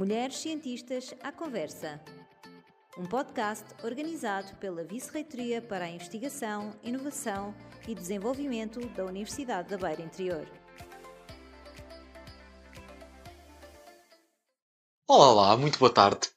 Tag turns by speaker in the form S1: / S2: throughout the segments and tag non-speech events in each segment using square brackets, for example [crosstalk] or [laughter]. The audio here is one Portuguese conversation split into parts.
S1: Mulheres Cientistas à Conversa. Um podcast organizado pela Vice-Reitoria para a Investigação, Inovação e Desenvolvimento da Universidade da Beira Interior.
S2: Olá, olá, muito boa tarde.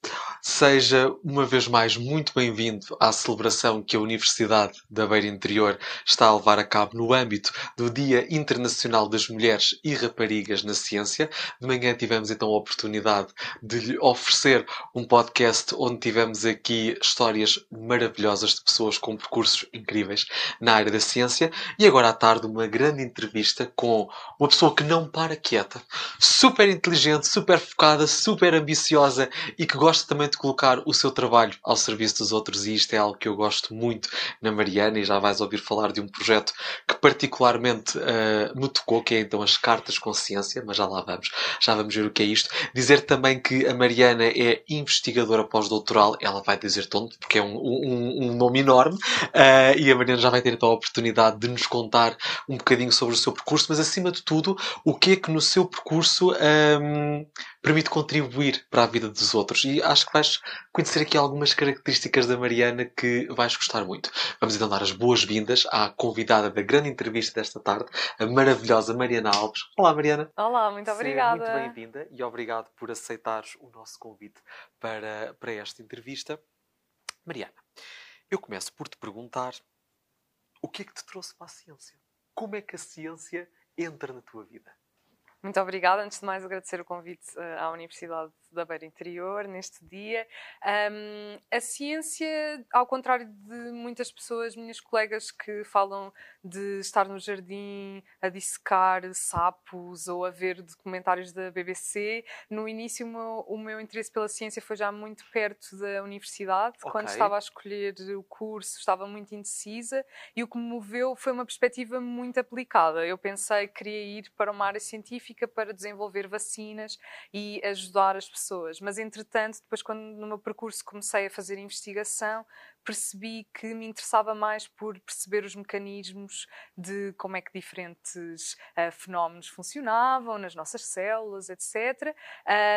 S2: Seja uma vez mais muito bem-vindo à celebração que a Universidade da Beira Interior está a levar a cabo no âmbito do Dia Internacional das Mulheres e Raparigas na Ciência. De manhã tivemos então a oportunidade de lhe oferecer um podcast onde tivemos aqui histórias maravilhosas de pessoas com percursos incríveis na área da ciência e agora à tarde uma grande entrevista com uma pessoa que não para quieta, super inteligente, super focada, super ambiciosa e que gosta também de colocar o seu trabalho ao serviço dos outros e isto é algo que eu gosto muito na Mariana e já vais ouvir falar de um projeto que particularmente uh, me tocou, que é então as cartas consciência, mas já lá vamos, já vamos ver o que é isto. Dizer também que a Mariana é investigadora pós-doutoral, ela vai dizer tonto, porque é um, um, um nome enorme, uh, e a Mariana já vai ter então a oportunidade de nos contar um bocadinho sobre o seu percurso, mas acima de tudo, o que é que no seu percurso um, permite contribuir para a vida dos outros. E acho que vais conhecer aqui algumas características da Mariana que vais gostar muito. Vamos então dar as boas-vindas à convidada da grande entrevista desta tarde, a maravilhosa Mariana Alves. Olá, Mariana.
S3: Olá, muito obrigada.
S2: Seja muito bem-vinda e obrigado por aceitares o nosso convite para, para esta entrevista. Mariana, eu começo por te perguntar o que é que te trouxe para a ciência? Como é que a ciência entra na tua vida?
S3: Muito obrigada. Antes de mais, agradecer o convite uh, à Universidade da Beira Interior neste dia. Um, a ciência, ao contrário de muitas pessoas, minhas colegas que falam de estar no jardim a dissecar sapos ou a ver documentários da BBC, no início o meu, o meu interesse pela ciência foi já muito perto da universidade. Okay. Quando estava a escolher o curso, estava muito indecisa e o que me moveu foi uma perspectiva muito aplicada. Eu pensei que queria ir para uma área científica para desenvolver vacinas e ajudar as pessoas pessoas. Mas, entretanto, depois, quando no meu percurso comecei a fazer investigação, percebi que me interessava mais por perceber os mecanismos de como é que diferentes uh, fenómenos funcionavam nas nossas células, etc.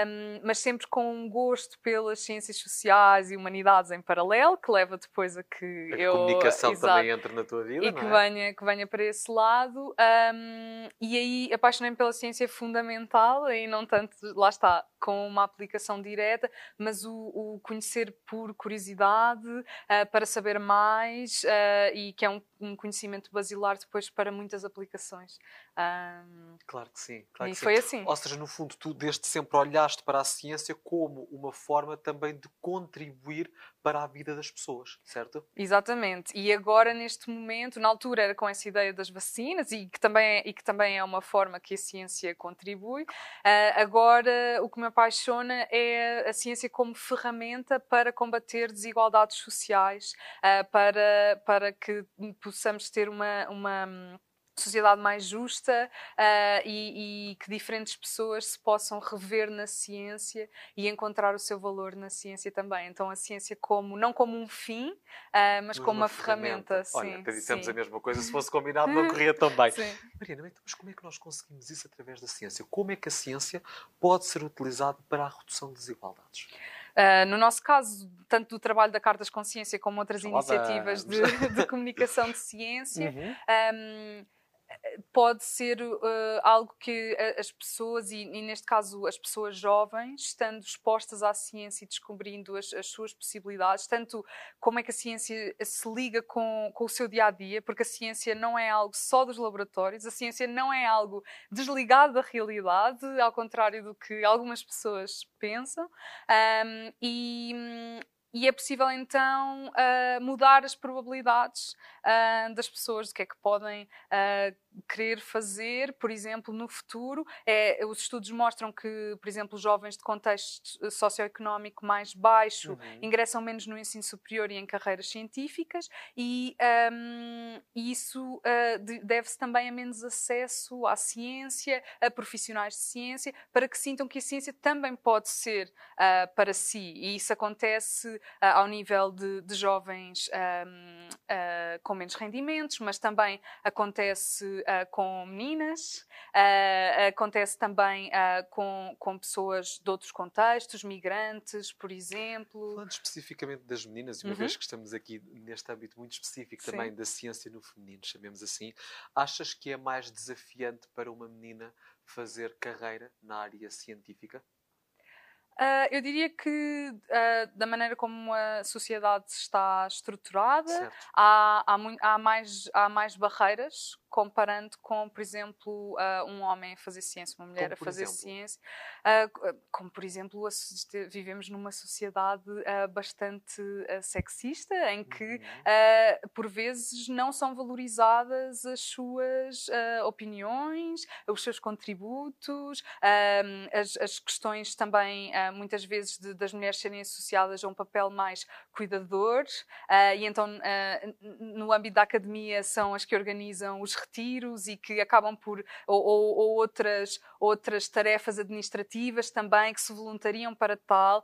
S3: Um, mas sempre com um gosto pelas ciências sociais e humanidades em paralelo, que leva depois a que
S2: a
S3: eu.
S2: A comunicação exato, também entre na tua vida.
S3: E que, é? venha, que venha para esse lado. Um, e aí apaixonei-me pela ciência fundamental e não tanto, lá está, com uma aplicação direta, mas o, o conhecer por curiosidade. Uh, uh, para saber mais uh, e que é um, um, conhecimento basilar depois para muitas aplicações. Um,
S2: claro que sim. Claro
S3: e
S2: que
S3: foi
S2: sim.
S3: assim.
S2: Ou seja, no fundo, tu desde sempre olhaste para a ciência como uma forma também de contribuir para a vida das pessoas, certo?
S3: Exatamente. E agora, neste momento, na altura era com essa ideia das vacinas e que também é, e que também é uma forma que a ciência contribui. Uh, agora, o que me apaixona é a ciência como ferramenta para combater desigualdades sociais, uh, para, para que possamos ter uma, uma sociedade mais justa uh, e, e, que diferentes pessoas se possam rever na ciência e encontrar o seu valor na ciência também. Então a ciência como não como um fim, uh, mas, mas como uma, ferramenta. ferramenta.
S2: Olha,
S3: sim,
S2: até dissemos
S3: sim.
S2: a mesma coisa, se fosse combinado não [laughs] corria tão bem.
S3: Sim.
S2: Mariana, então, mas como é que nós conseguimos isso através da ciência? Como é que a ciência pode ser utilizada para a redução de desigualdades?
S3: Uh, no nosso caso, tanto do trabalho da Cartas Consciência como outras iniciativas de, de, comunicação de ciência, uhum. um, pode ser uh, algo que as pessoas, e, e, neste caso as pessoas jovens, estando expostas à ciência e descobrindo as, as, suas possibilidades, tanto como é que a ciência se liga com, com o seu dia a dia, porque a ciência não é algo só dos laboratórios, a ciência não é algo desligado da realidade, ao contrário do que algumas pessoas pensam. Um, e, e é possível então uh, mudar as probabilidades uh, das pessoas, do que é que podem uh, querer fazer, por exemplo, no futuro. É, os estudos mostram que, por exemplo, jovens de contexto socioeconómico mais baixo uhum. ingressam menos no ensino superior e em carreiras científicas, e um, isso uh, deve-se também a menos acesso à ciência, a profissionais de ciência, para que sintam que a ciência também pode ser uh, para si. E isso acontece uh, ao nível de, de jovens um, com menos rendimentos, mas também acontece uh, com meninas, uh, acontece também uh, com, com pessoas de outros contextos, migrantes, por exemplo.
S2: Falando especificamente das meninas, e uma uhum. vez que estamos aqui neste âmbito muito específico Sim. também da ciência no feminino, chamemos assim, achas que é mais desafiante para uma menina fazer carreira na área científica?
S3: Uh, eu diria que, uh, da maneira como a sociedade está estruturada, há, há, há, mais, há mais barreiras comparando com, por exemplo, uh, um homem a fazer ciência, uma mulher como, a fazer exemplo? ciência. Como, por exemplo, vivemos numa sociedade bastante sexista, em que, uhum. por vezes, não são valorizadas as suas opiniões, os seus contributos, as, as, questões também, muitas vezes, de, das mulheres serem associadas a um papel mais cuidador, e então, no âmbito da academia, são as que organizam os retiros e que acabam por. ou, ou, ou outras, outras tarefas administrativas também que se voluntariam para tal uh,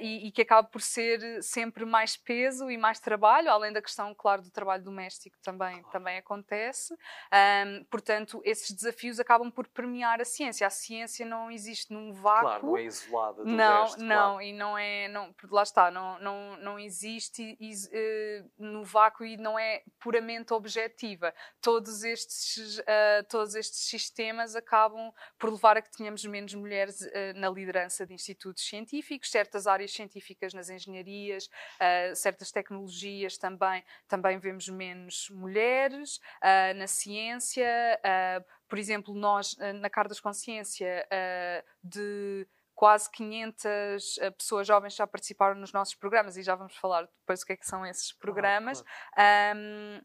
S3: e, e, que acaba por ser sempre mais peso e mais trabalho, além da questão, claro, do trabalho doméstico também, também acontece. Um, portanto, esses desafios acabam por permear a ciência. A ciência não existe num vácuo.
S2: Claro, não é isolada do
S3: Não, não,
S2: claro.
S3: e não é. Não, lá está, não, não, não existe uh, no vácuo e não é puramente objetiva. Todos estes uh, todos estes sistemas acabam por levar a que tenhamos menos mulheres uh, na liderança de institutos científicos, certas áreas científicas nas engenharias, certas tecnologias também, também vemos menos mulheres na ciência. por exemplo, nós na Cartas Consciência de quase 500 pessoas jovens já participaram nos nossos programas e já vamos falar depois o que é que são esses programas. Ah, claro. um,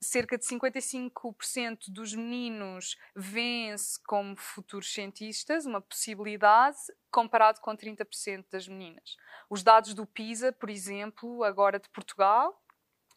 S3: cerca de 55% dos meninos vêem-se como futuros cientistas, uma possibilidade, comparado com 30% das meninas. Os dados do PISA, por exemplo, agora de Portugal,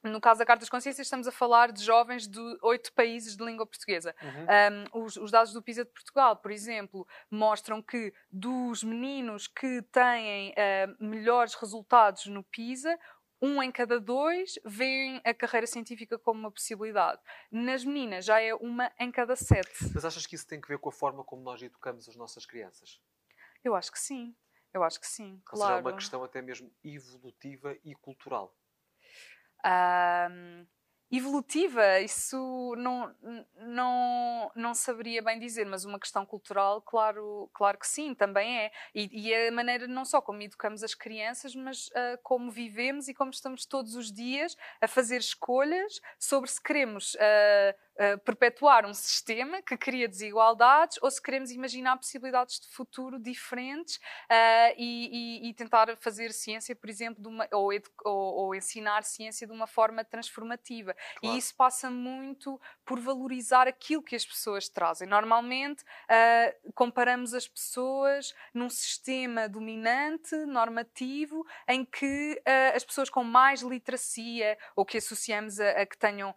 S3: no caso da Carta das Consciências, estamos a falar de jovens de oito países de língua portuguesa. Uhum. Um, os, os, dados do PISA de Portugal, por exemplo, mostram que dos meninos que têm uh, melhores resultados no PISA, um em cada dois veem a carreira científica como uma possibilidade. Nas meninas já é uma em cada sete.
S2: Mas achas que isso tem que ver com a forma como nós educamos as nossas crianças?
S3: Eu acho que sim. Eu acho que sim,
S2: Ou
S3: claro.
S2: Seja, é uma questão até mesmo evolutiva e cultural.
S3: Evolutiva, isso não, não, não saberia bem dizer, mas uma questão cultural, claro, claro que sim, também é. E, e a maneira não só como educamos as crianças, mas uh, como vivemos e como estamos todos os dias a fazer escolhas sobre se queremos. Uh, uh, perpetuar um sistema que cria desigualdades ou se queremos imaginar possibilidades de futuro diferentes uh, e, e, e, tentar fazer ciência, por exemplo, uma, ou, ou, ou, ensinar ciência de uma forma transformativa. Claro. E isso passa muito por valorizar aquilo que as pessoas trazem. Normalmente uh, comparamos as pessoas num sistema dominante, normativo, em que as pessoas com mais literacia ou que associamos a, a que tenham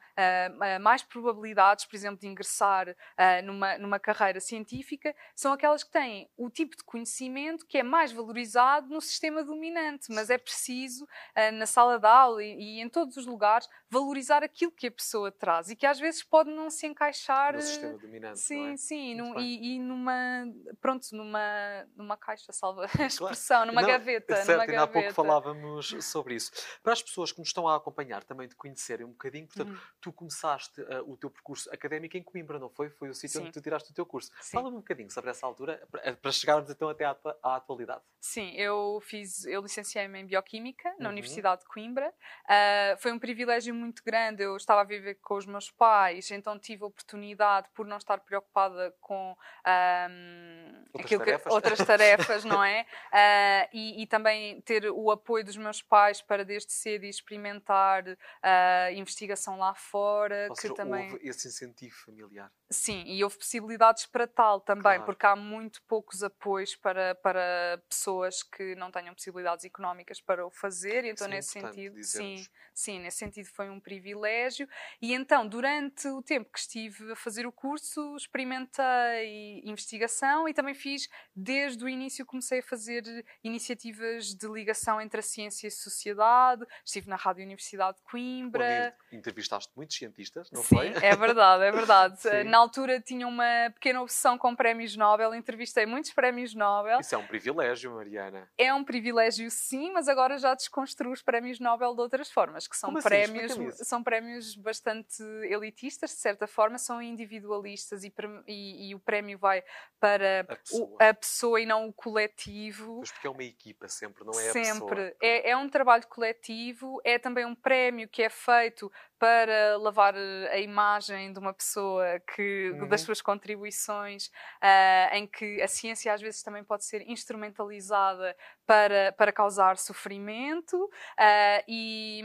S3: mais probabilidade possibilidades, por exemplo, de ingressar uh, numa, numa carreira científica, são aquelas que têm o tipo de conhecimento que é mais valorizado no sistema dominante. Mas é preciso, uh, na sala de aula e, e, em todos os lugares, valorizar aquilo que a pessoa traz e que às vezes pode não se encaixar.
S2: No sistema dominante.
S3: Sim,
S2: é?
S3: sim. No, e, e, numa. Pronto, numa, numa caixa, salva a expressão, claro. numa
S2: não,
S3: gaveta.
S2: Certo,
S3: numa gaveta.
S2: há pouco falávamos sobre isso. Para as pessoas que nos estão a acompanhar também de conhecerem um bocadinho, portanto, hum. tu começaste uh, o teu percurso académico em Coimbra, não foi? Foi o sítio onde tu tiraste o teu curso. Fala-me um bocadinho sobre essa altura, para chegarmos então até à, à atualidade.
S3: Sim, eu fiz, eu licenciei-me em Bioquímica na uhum. Universidade de Coimbra. Uh, foi um privilégio muito grande. Eu estava a viver com os meus pais, então tive a oportunidade, por não estar preocupada com um,
S2: outras, tarefas.
S3: Que, outras tarefas, não é? Uh, e, e, também ter o apoio dos meus pais para desde cedo experimentar uh, investigação lá fora.
S2: Ou
S3: que
S2: seja,
S3: também...
S2: esse incentivo familiar.
S3: Sim, e houve possibilidades para tal também,
S2: Claro.
S3: porque há muito poucos apoios para, para pessoas que não tenham possibilidades económicas para o fazer, então
S2: é
S3: nesse sentido, sim,
S2: dizermos.
S3: sim, nesse sentido foi um privilégio. E então, durante o tempo que estive a fazer o curso, experimentei investigação e também também fiz, desde o início, comecei a fazer iniciativas de ligação entre a ciência e a sociedade. Estive na Rádio Universidade de Coimbra.
S2: Onde entrevistaste muitos cientistas, não
S3: Sim,
S2: foi?
S3: é verdade, é verdade. na altura tinha uma pequena obsessão com prémios Nobel, entrevistei muitos prémios Nobel.
S2: Isso é um privilégio, Mariana.
S3: É um privilégio, sim, mas agora já desconstruo os prémios Nobel de outras formas, que são
S2: Como assim?
S3: prémios, são prémios bastante elitistas, de certa forma, são individualistas e, e, e o prémio vai para
S2: a pessoa.
S3: O, a pessoa. e não o coletivo.
S2: Mas porque é uma equipa sempre, não é
S3: sempre.
S2: a pessoa.
S3: Sempre. É, é um trabalho coletivo, é também um prémio que é feito para lavar eh, a imagem de uma pessoa que uhum. das suas contribuições, uh, em que a ciência às vezes também pode ser instrumentalizada para, para causar sofrimento uh, e,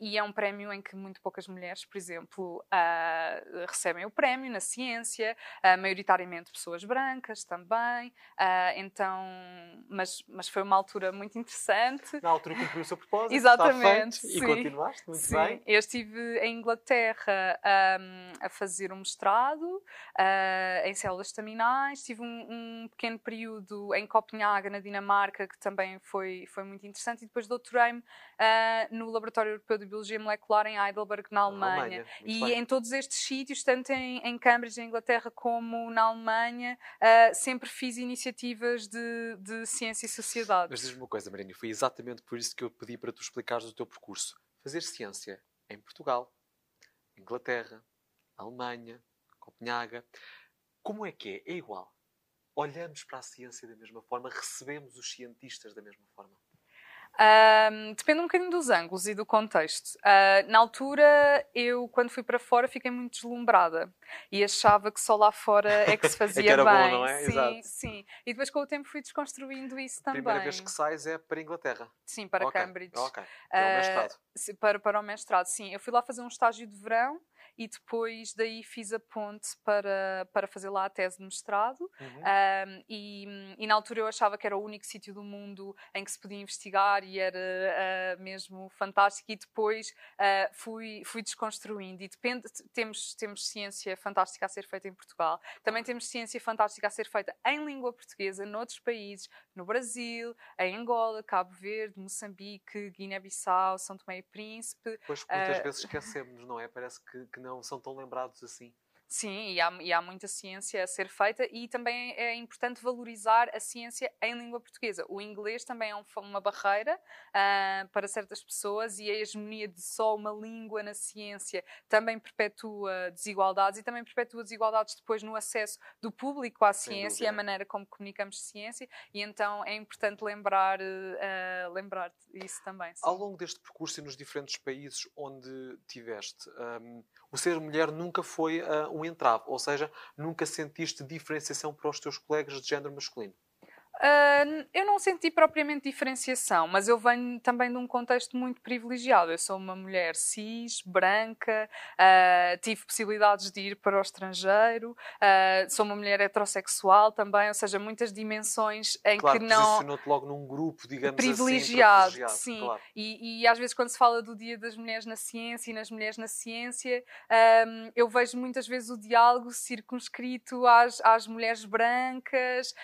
S3: e, é um prémio em que muito poucas mulheres, por exemplo, uh, recebem o prémio na ciência, maioritariamente pessoas brancas também, então, mas, mas foi uma altura muito interessante.
S2: Na altura cumpriu o seu propósito,
S3: Exatamente,
S2: e continuaste muito
S3: sim.
S2: bem.
S3: Eu estive em Inglaterra um, a fazer um mestrado uh, em células estaminais, tive um, um, pequeno período em Copenhaga, na Dinamarca, que também foi, foi muito interessante, e depois doutorei-me uh, no Laboratório Europeu de Biologia Molecular em Heidelberg, na Alemanha.
S2: Alemanha
S3: e
S2: bem.
S3: em todos estes sítios, tanto em, em Cambridge, em Inglaterra, como na Alemanha, uh, sempre fiz iniciativas de, de ciência e sociedade.
S2: Mas diz-me uma coisa, Marina, foi exatamente por isso que eu pedi para tu explicares o teu percurso. Fazer ciência em Portugal, Inglaterra, Alemanha, Copenhaga. Como é que é? É igual. Olhamos para a ciência da mesma forma, recebemos os cientistas da mesma forma.
S3: Um, depende um bocadinho dos ângulos e do contexto. Uh, na altura, eu, quando fui para fora, fiquei muito deslumbrada e achava que só lá fora é que se [laughs] fazia
S2: é que era
S3: bem.
S2: Bom, não é?
S3: Sim,
S2: Exato.
S3: sim. E depois, com o tempo, fui desconstruindo isso também.
S2: A primeira vez que sais é para a Inglaterra.
S3: Sim, para
S2: okay.
S3: Cambridge.
S2: Ok. Para o mestrado.
S3: Uh, para, para o mestrado, sim. Eu fui lá fazer um estágio de verão e depois daí fiz a ponte para, para fazer lá a tese de mestrado.
S2: Uhum.
S3: Um, e, e, na altura eu achava que era o único sítio do mundo em que se podia investigar e era uh, mesmo fantástico. E depois uh, fui, fui desconstruindo. E depende, temos, temos ciência fantástica a ser feita em Portugal, também temos ciência fantástica a ser feita em língua portuguesa noutros países, no Brasil, em Angola, Cabo Verde, Moçambique, Guiné-Bissau, São Tomé e Príncipe.
S2: Pois muitas uh, vezes esquecemos, não é? Parece que, que não são tão lembrados assim.
S3: Sim, e há, e há, muita ciência a ser feita e também é importante valorizar a ciência em língua portuguesa. O inglês também é um, uma barreira uh, para certas pessoas e a hegemonia de só uma língua na ciência também perpetua desigualdades e também perpetua desigualdades depois no acesso do público à ciência e à maneira como comunicamos ciência e então é importante lembrar, uh, lembrar isso também. Sim.
S2: Ao longo deste percurso e nos diferentes países onde tiveste, um, o ser mulher nunca foi uh, um entrave, ou seja, nunca sentiste diferenciação para os teus colegas de género masculino?
S3: Uh, eu não senti propriamente diferenciação, mas eu venho também de um contexto muito privilegiado. Eu sou uma mulher cis, branca, uh, tive possibilidades de ir para o estrangeiro, uh, sou uma mulher heterossexual também, ou seja, muitas dimensões em
S2: claro,
S3: que não.
S2: Posicionou-te logo num grupo, digamos
S3: privilegiado,
S2: assim. Privilegiado,
S3: sim.
S2: Claro.
S3: E, e, às vezes, quando se fala do Dia das Mulheres na Ciência e nas mulheres na ciência, um, eu vejo muitas vezes o diálogo circunscrito às, às mulheres brancas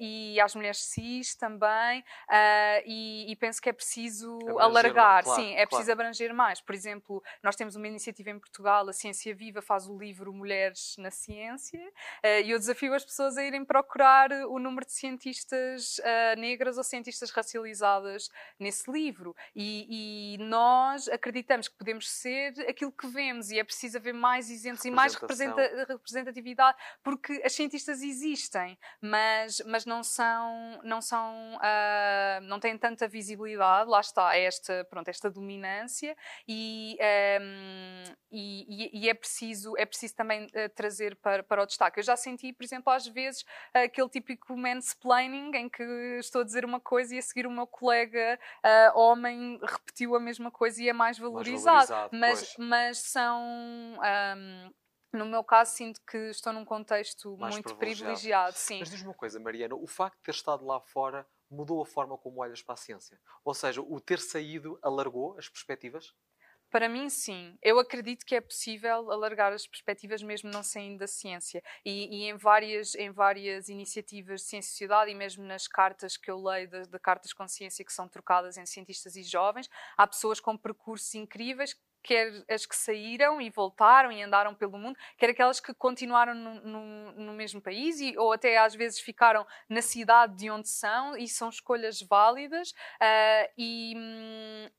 S3: e e às mulheres cis também, uh, e, e, penso que é preciso abranger, alargar,
S2: claro,
S3: sim, é preciso
S2: claro.
S3: abranger mais. Por exemplo, nós temos uma iniciativa em Portugal, a Ciência Viva faz o livro Mulheres na Ciência, uh, e eu desafio as pessoas a irem procurar o número de cientistas uh, negras ou cientistas racializadas nesse livro. E, e, nós acreditamos que podemos ser aquilo que vemos, e é preciso haver mais exemplos e mais representa representatividade, porque as cientistas existem, mas, mas não são são, não são, uh, não têm tanta visibilidade, lá está esta, pronto, esta dominância e, um, e, e, é preciso, é preciso também uh, trazer para, para o destaque. Eu já senti, por exemplo, às vezes aquele típico mansplaining em que estou a dizer uma coisa e a seguir o meu colega uh, homem repetiu a mesma coisa e é mais valorizado,
S2: mais valorizado
S3: mas, mas são um, no meu caso, sinto que estou num contexto
S2: Mais
S3: muito
S2: privilegiado.
S3: sim.
S2: Mas diz-me uma coisa, Mariana, o facto de ter estado lá fora mudou a forma como olhas para a ciência? Ou seja, o ter saído alargou as perspectivas?
S3: Para mim, sim. Eu acredito que é possível alargar as perspectivas mesmo não saindo da ciência. E, e em, várias, em várias iniciativas de ciência e sociedade e mesmo nas cartas que eu leio de, de cartas de consciência que são trocadas em cientistas e jovens, há pessoas com percursos incríveis quer as que saíram e voltaram e andaram pelo mundo, quer aquelas que continuaram no, no, no, mesmo país e, ou até às vezes ficaram na cidade de onde são e são escolhas válidas uh, e,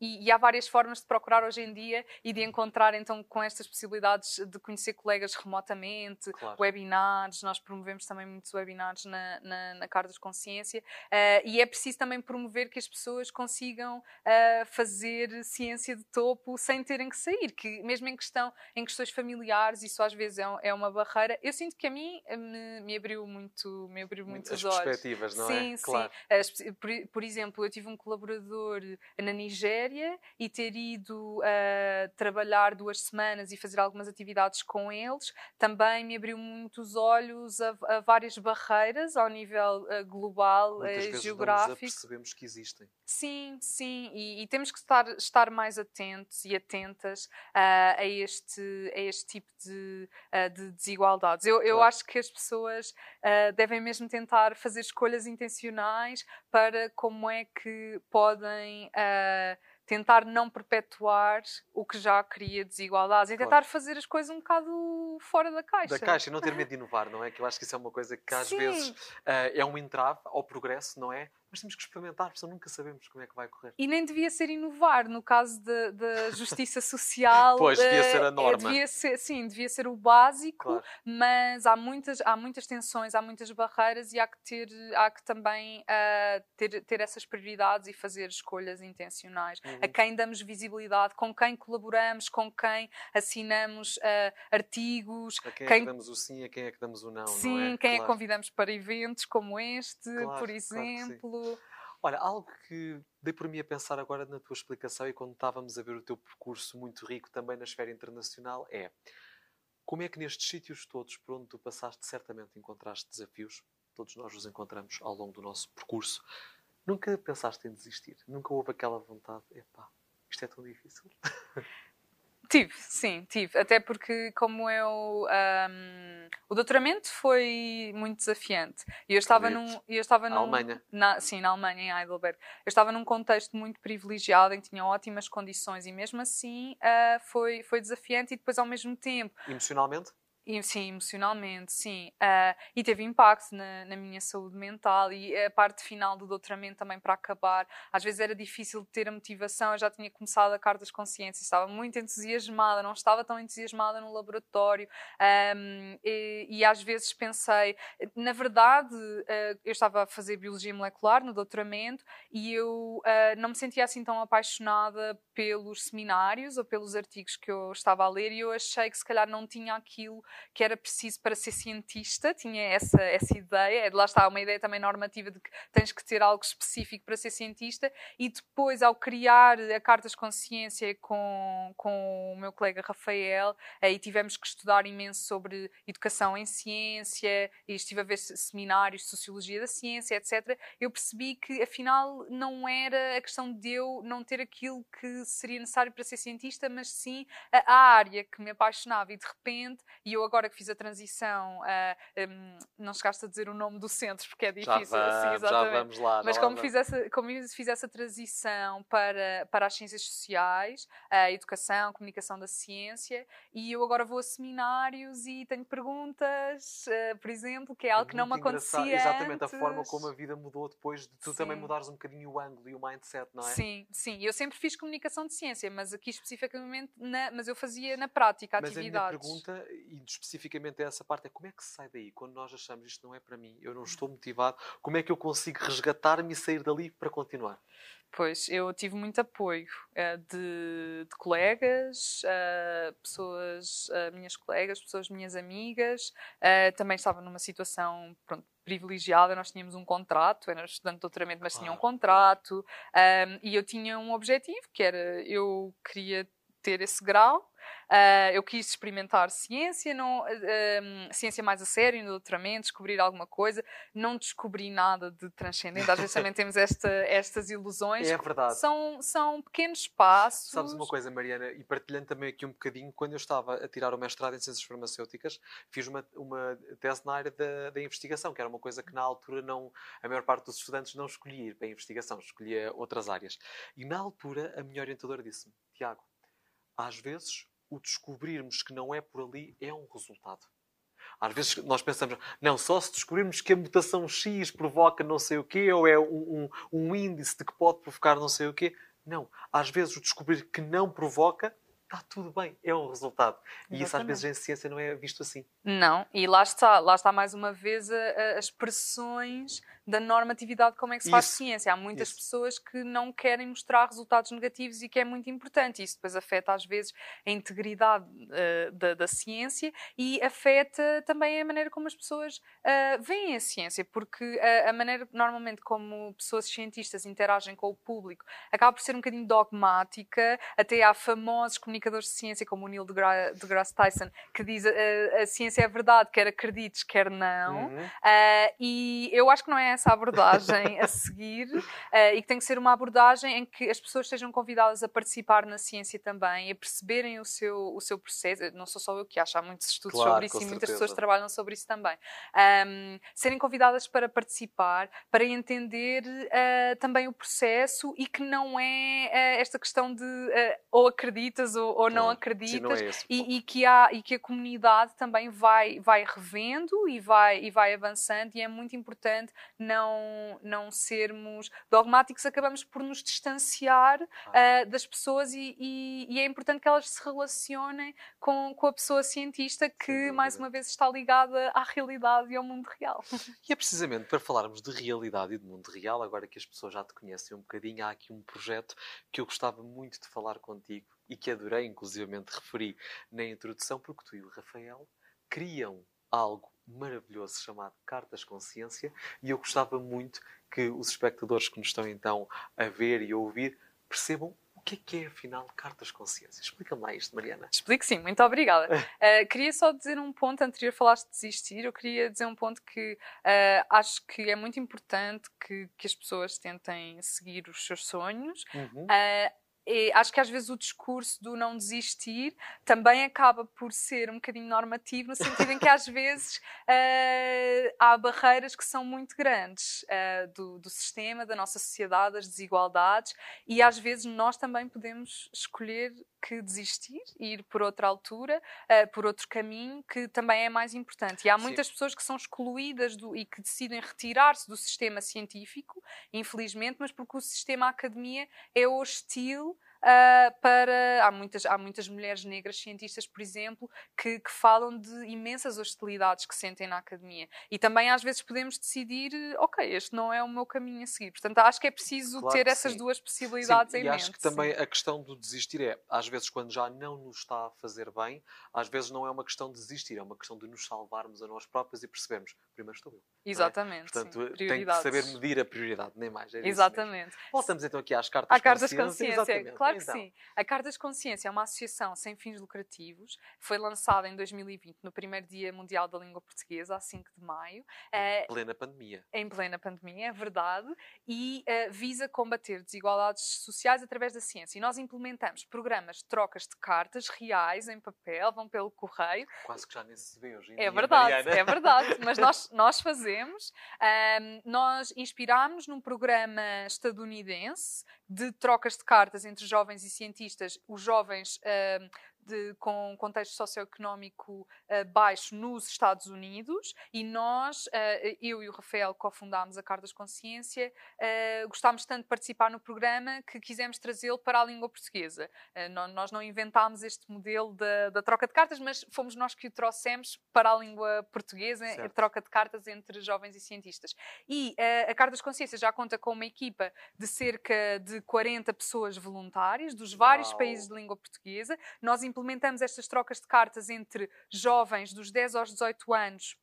S3: e, e, há várias formas de procurar hoje em dia e de encontrar então com estas possibilidades de conhecer colegas remotamente, claro. webinars, nós promovemos também muitos webinars na, na, na Cartas Consciência uh, e é preciso também promover que as pessoas consigam uh, fazer ciência de topo sem terem que sair, que mesmo em questão, em questões familiares, isso às vezes é, é uma barreira. Eu sinto que a mim eh, me, me abriu muito, me abriu muito
S2: As
S3: os olhos.
S2: perspectivas, não
S3: sim,
S2: é?
S3: Sim, claro. sim. Por, por, exemplo, eu tive um colaborador na Nigéria e ter ido uh, trabalhar duas semanas e fazer algumas atividades com eles também me abriu muito os olhos a, a várias barreiras ao nível uh, global,
S2: Muitas
S3: uh,
S2: vezes
S3: geográfico.
S2: percebemos que existem.
S3: Sim, sim, e, e, temos que estar, estar mais atentos e atentas uh, a, este, a este tipo de, uh, de desigualdades. Eu, eu acho que as pessoas uh, devem mesmo tentar fazer escolhas intencionais para como é que podem tentar não perpetuar o que já cria desigualdades e tentar fazer as coisas um bocado fora da caixa.
S2: Da caixa e não ter medo de inovar, não é? Que eu acho que isso é uma coisa que às Sim. vezes uh, é um entrave ao progresso, não é? Mas temos que experimentar, porque nunca sabemos como é que vai correr.
S3: E nem devia ser inovar, no caso da justiça social. [laughs]
S2: pois, devia ser a eh, norma.
S3: Devia ser, sim, devia ser o básico, claro. mas há muitas, há muitas tensões, há muitas barreiras e há que, ter, há que também uh, ter, ter essas prioridades e fazer escolhas intencionais. Uhum. A quem damos visibilidade, com quem colaboramos, com quem assinamos uh, artigos.
S2: A quem, quem, é que damos o sim, a quem é que damos o não.
S3: Sim,
S2: não
S3: é? quem claro. é que convidamos para eventos como este, claro, por exemplo.
S2: Olha, algo que dei por mim a pensar agora na tua explicação e quando estávamos a ver o teu percurso muito rico também na esfera internacional é como é que nestes sítios todos por onde tu passaste certamente encontraste desafios, todos nós os encontramos ao longo do nosso percurso, nunca pensaste em desistir? Nunca houve aquela vontade, epá, isto é tão difícil? [laughs]
S3: Tive, sim, tive. Até porque, como eu. Um, o doutoramento foi muito desafiante. E eu estava num. Eu estava
S2: num Alemanha?
S3: Na, sim, na Alemanha, em Heidelberg. Eu estava num contexto muito privilegiado, em que tinha ótimas condições, e mesmo assim uh, foi, foi desafiante e depois, ao mesmo tempo.
S2: Emocionalmente?
S3: Sim, emocionalmente, sim. Uh, e teve impacto na, na, minha saúde mental e a parte final do doutoramento também para acabar. Às vezes era difícil ter a motivação, eu já tinha começado a carta das consciências, estava muito entusiasmada, não estava tão entusiasmada no laboratório um, e, e, às vezes pensei, na verdade, uh, eu estava a fazer biologia molecular no doutoramento e eu uh, não me sentia assim tão apaixonada pelos seminários ou pelos artigos que eu estava a ler e eu achei que se calhar não tinha aquilo que era preciso para ser cientista, tinha essa, essa ideia, lá está, uma ideia também normativa de que tens que ter algo específico para ser cientista, e depois, ao criar a Cartas Consciência com, com o meu colega Rafael, aí tivemos que estudar imenso sobre educação em ciência, e estive a ver seminários de sociologia da ciência, etc. Eu percebi que, afinal, não era a questão de eu não ter aquilo que seria necessário para ser cientista, mas sim a, a área que me apaixonava, e de repente, e eu eu agora que fiz a transição, uh, eh, um, não chegaste a dizer o nome do centro, porque é difícil.
S2: Já vamos,
S3: assim,
S2: já vamos lá.
S3: Mas como, fiz essa, como fiz essa transição para, para as ciências sociais, a educação, a comunicação da ciência, e eu agora vou a seminários e tenho perguntas, uh, por exemplo, que é algo é que não me acontecia
S2: Exatamente,
S3: antes.
S2: a forma como a vida mudou depois de tu sim. também mudares um bocadinho o ângulo e o mindset, não é?
S3: Sim, sim. Eu sempre fiz comunicação de ciência, mas aqui especificamente, na, mas eu fazia na prática
S2: mas
S3: atividades.
S2: Mas a minha pergunta, e especificamente essa parte é como é que se sai daí? Quando nós achamos isto não é para mim, eu não estou motivado, como é que eu consigo resgatar-me e sair dali para continuar?
S3: Pois, eu tive muito apoio uh, de, de, colegas, uh, pessoas, uh, minhas colegas, pessoas minhas amigas. também estava numa situação pronto, privilegiada, nós tínhamos um contrato, era estudante de doutoramento, mas tinha um contrato. Um, e eu tinha um objetivo, que era, eu queria ter esse grau. Uh, eu quis experimentar ciência, não, uh, um, ciência mais a sério, no doutoramento, descobrir alguma coisa. Não descobri nada de transcendente. Às vezes também [laughs] temos esta, estas ilusões.
S2: É verdade.
S3: São, são pequenos passos.
S2: Sabes uma coisa, Mariana, e partilhando também aqui um bocadinho, quando eu estava a tirar o mestrado em Ciências Farmacêuticas, fiz uma, uma tese na área da, da investigação, que era uma coisa que na altura não, a maior parte dos estudantes não escolhia ir para a investigação, escolhia outras áreas. E na altura a minha orientadora disse-me, Tiago, às vezes o descobrirmos que não é por ali é um resultado. Às vezes nós pensamos, não, só se descobrirmos que a mutação X provoca não sei o quê, ou é um, um, um índice de que pode provocar não sei o quê. Não. Às vezes o descobrir que não provoca está tudo bem, é um resultado. Exatamente. E isso às vezes em ciência não é visto assim.
S3: Não, e lá está, lá está mais uma vez a, a, as pressões da normatividade como é que se faz isso. ciência. Há muitas isso. pessoas que não querem mostrar resultados negativos e que é muito importante. Isso depois afeta às vezes a integridade uh, da, da, ciência e afeta também a maneira como as pessoas uh, veem a ciência, porque a, a maneira normalmente como pessoas cientistas interagem com o público acaba por ser um bocadinho dogmática, até há famosos comunicadores de ciência como o Neil deGrasse Tyson que diz uh, a ciência é verdade, quer acredites, quer não. Uhum. e eu acho que não é essa abordagem a seguir uh, e que tem que ser uma abordagem em que as pessoas sejam convidadas a participar na ciência também, a perceberem o seu, o seu processo. Não sou só eu que acho, há muitos estudos claro, sobre isso e certeza. muitas pessoas trabalham sobre isso também. Um, serem convidadas para participar, para entender uh, também o processo e que não é uh, esta questão de ou acreditas ou, ou não acreditas não é e, e, que há, e que a comunidade também vai, vai revendo e vai, e vai avançando e é muito importante não, não sermos dogmáticos, acabamos por nos distanciar uh, das pessoas e, e, e, é importante que elas se relacionem com, com a pessoa cientista que, mais uma vez, está ligada à realidade e ao mundo real.
S2: E é precisamente para falarmos de realidade e de mundo real, agora que as pessoas já te conhecem um bocadinho, há aqui um projeto que eu gostava muito de falar contigo e que adorei, inclusivamente referi na introdução, porque tu e o Rafael criam algo maravilhoso chamado Cartas Consciência e eu gostava muito que os espectadores que nos estão então a ver e a ouvir percebam o que é que é, afinal, Cartas Consciência. Explica-me lá isto, Mariana.
S3: Explico sim, muito obrigada. uh, [laughs] queria só dizer um ponto anterior, falaste de desistir, eu queria dizer um ponto que uh, acho que é muito importante que, que as pessoas tentem seguir os seus sonhos. Uhum. Uh, e acho que às vezes o discurso do não desistir também acaba por ser um bocadinho normativo, no sentido em que às [laughs] vezes uh, há barreiras que são muito grandes uh, do, do, sistema, da nossa sociedade, das desigualdades, e às vezes nós também podemos escolher que desistir ir por outra altura, uh, por outro caminho, que também é mais importante. E há muitas Sim. pessoas que são excluídas do, e que decidem retirar-se do sistema científico, infelizmente, mas porque o sistema academia é hostil uh, para. Há muitas, há muitas mulheres negras cientistas, por exemplo, que, que, falam de imensas hostilidades que sentem na academia. E também às vezes podemos decidir, ok, este não é o meu caminho a seguir. Portanto, acho que é preciso claro ter essas sim. duas possibilidades
S2: sim,
S3: em
S2: e
S3: mente.
S2: acho que também a questão do desistir é, às vezes, quando já não nos está a fazer bem, às vezes não é uma questão de desistir, é uma questão de nos salvarmos a nós próprios e percebermos, primeiro estou eu.
S3: É? Exatamente.
S2: É? Portanto, tem que saber medir a prioridade, nem mais. É
S3: Exatamente.
S2: Voltamos então aqui às cartas,
S3: à cartas de consciência. consciência. Claro Claro então. que sim. A Cartas Consciência é uma associação sem fins lucrativos, foi lançada em 2020, no primeiro Dia Mundial da Língua Portuguesa, a 5 de maio.
S2: Em eh, plena pandemia.
S3: Em plena pandemia, é verdade, e uh, visa combater desigualdades sociais através da ciência. E nós implementamos programas de trocas de cartas reais, em papel, vão pelo correio.
S2: Quase que já nem se vê hoje em
S3: é
S2: dia,
S3: verdade, Mariana. É verdade, [laughs] mas nós, nós fazemos. Um, nós inspirámos num programa estadunidense de trocas de cartas entre jovens e cientistas, os jovens uh, de, com contexto socioeconómico uh, baixo nos Estados Unidos e nós, uh, eu e o Rafael, cofundámos a Cartas Consciência, uh, gostámos tanto de participar no programa que quisemos trazê-lo para a língua portuguesa. nós não inventámos este modelo da, da, troca de cartas, mas fomos nós que o trouxemos para a língua portuguesa, certo. a troca de cartas entre jovens e cientistas. E a Cartas Consciência já conta com uma equipa de cerca de 40 pessoas voluntárias dos vários Uau. países de língua portuguesa. Nós implementamos estas trocas de cartas entre jovens dos 10 aos 18 anos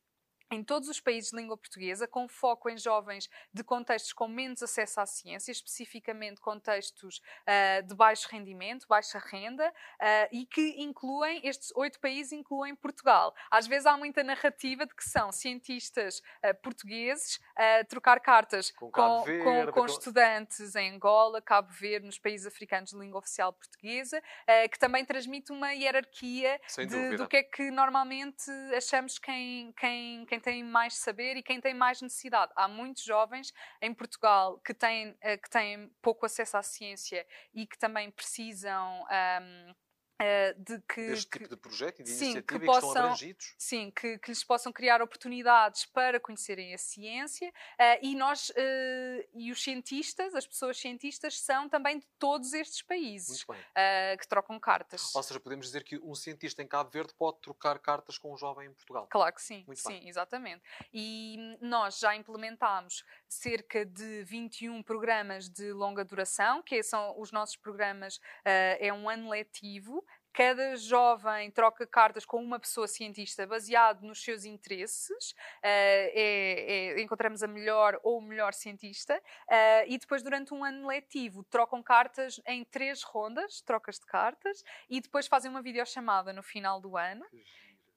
S3: em todos os países de língua portuguesa, com foco em jovens de contextos com menos acesso à ciência, especificamente contextos uh, de baixo rendimento, baixa renda, uh, e que incluem, estes oito países incluem Portugal. Às vezes há muita narrativa de que são cientistas uh, portugueses a trocar cartas com, com, Verde, com, com, estudantes em Angola, Cabo Verde, nos países africanos de língua oficial portuguesa, que também transmite uma hierarquia de, do que é que normalmente achamos quem, quem, quem tem mais saber e quem tem mais necessidade. Há muitos jovens em Portugal que têm, eh, que têm pouco acesso à ciência e que também precisam. Um,
S2: de que, Deste tipo de projeto e de sim, iniciativa que, possam, que estão abrangidos?
S3: Sim, que, que, lhes possam criar oportunidades para conhecerem a ciência uh, e nós, uh, e os cientistas, as pessoas cientistas, são também de todos estes países que trocam cartas.
S2: Ou seja, podemos dizer que um cientista em Cabo Verde pode trocar cartas com um jovem em Portugal?
S3: Claro que sim, Muito sim, bem. exatamente. E nós já implementámos cerca de 21 programas de longa duração, que são os nossos programas, é um ano letivo, cada jovem troca cartas com uma pessoa cientista baseado nos seus interesses, uh, é, é, encontramos a melhor ou o melhor cientista, uh, e depois, durante um ano letivo, trocam cartas em três rondas, trocas de cartas, e depois fazem uma videochamada no final do ano.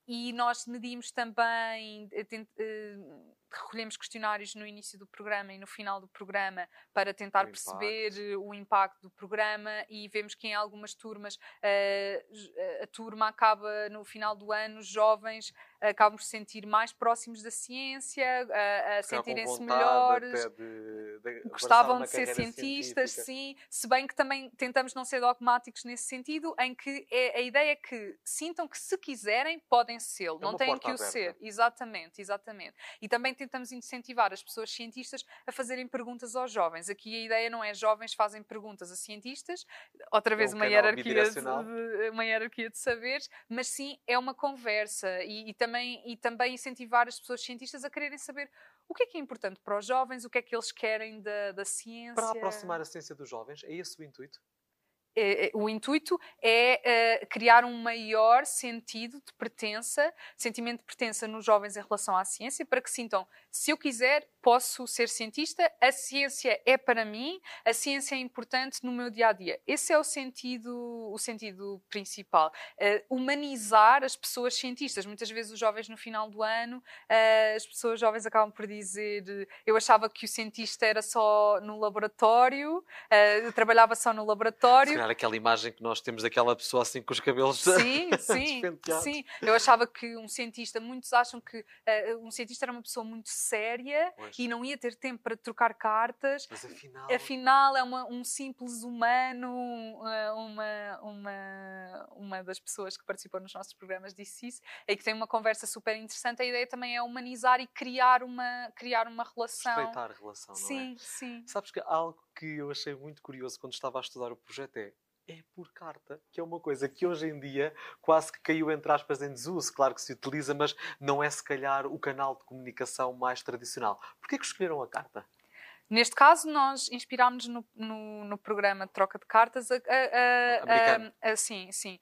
S3: E nós medimos também, uh, recolhemos questionários no início do programa e no final do programa para tentar o perceber impacto. o impacto do programa e vemos que em algumas turmas uh, a turma acaba no final do ano, jovens acabam por se sentir mais próximos da ciência, a, a sentirem-se melhores, de, de, gostavam de ser cientistas, científica. sim, se bem que também tentamos não ser dogmáticos nesse sentido, em que é, a ideia é que sintam que se quiserem podem ser, é não têm que o ser. Exatamente, exatamente. E também tentamos incentivar as pessoas cientistas a fazerem perguntas aos jovens. Aqui a ideia não é jovens fazem perguntas a cientistas, outra vez é um uma, hierarquia de, uma hierarquia de saberes, mas sim é uma conversa e, e, também, e também incentivar as pessoas cientistas a quererem saber o que é que é importante para os jovens, o que é que eles querem da, da ciência.
S2: Para aproximar a ciência dos jovens, é esse o intuito?
S3: É, é, o intuito é uh, criar um maior sentido de pertença, sentimento de pertença nos jovens em relação à ciência, para que sintam, se eu quiser, posso ser cientista, a ciência é para mim, a ciência é importante no meu dia a dia. Esse é o sentido, o sentido principal. Uh, humanizar as pessoas cientistas. Muitas vezes os jovens no final do ano, uh, as pessoas jovens acabam por dizer, eu achava que o cientista era só no laboratório, trabalhava só no laboratório
S2: aquela imagem que nós temos daquela pessoa assim com os cabelos [laughs]
S3: sim, sim, sim. Eu achava que um cientista, muitos acham que uh, um cientista era uma pessoa muito séria pois. e não ia ter tempo para trocar cartas.
S2: Mas afinal,
S3: afinal é uma, um simples humano, uh, uma, uma, uma das pessoas que participou nos nossos programas disse isso, e que tem uma conversa super interessante. A ideia também é humanizar e criar uma, criar uma relação.
S2: Respeitar a relação,
S3: sim,
S2: não
S3: é? Sim, sim.
S2: Sabes que algo que eu achei muito curioso quando estava a estudar o projeto é é por carta, que é uma coisa que hoje em dia quase que caiu entre aspas em desuso. Claro que se utiliza, mas não é se calhar o canal de comunicação mais tradicional. Porquê que escolheram a carta?
S3: Neste caso, nós inspirámos no, no, no, programa de troca de cartas a, a, a, a sim, sim,